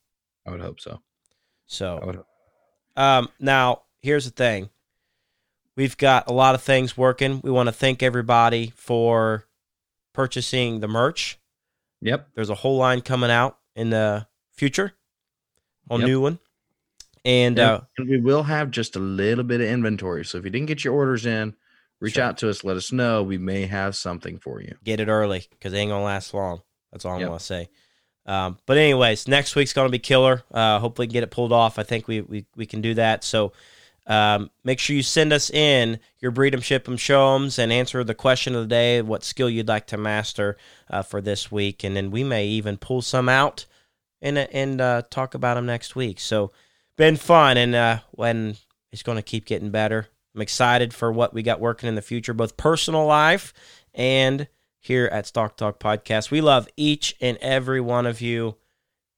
S3: I would hope so.
S2: So um, now, here's the thing. We've got a lot of things working. We want to thank everybody for purchasing the merch.
S3: Yep.
S2: There's a whole line coming out in the future, a
S3: Yep.
S2: new one. And
S3: And,
S2: uh,
S3: and we will have just a little bit of inventory. So if you didn't get your orders in, reach
S2: Sure.
S3: out to us. Let us know. We may have something for you.
S2: get it early because they ain't going to last long. That's all I'm
S3: Yep.
S2: going to say. Um, but, anyways, next week's going to be killer. Uh, hopefully, get it pulled off. I think we, we, we can do that. So, um, make sure you send us in your breed them, ship breed 'em, ship 'em, show 'ems, and answer the question of the day what skill you'd like to master uh, for this week. And then we may even pull some out and, and uh, talk about them next week. So, been fun, and uh, when it's going to keep getting better. I'm excited for what we got working in the future, both personal life and here at Stock Talk Podcast. We love each and every one of you.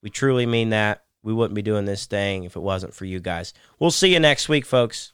S2: We truly mean that. We wouldn't be doing this thing if it wasn't for you guys. We'll see you next week, folks.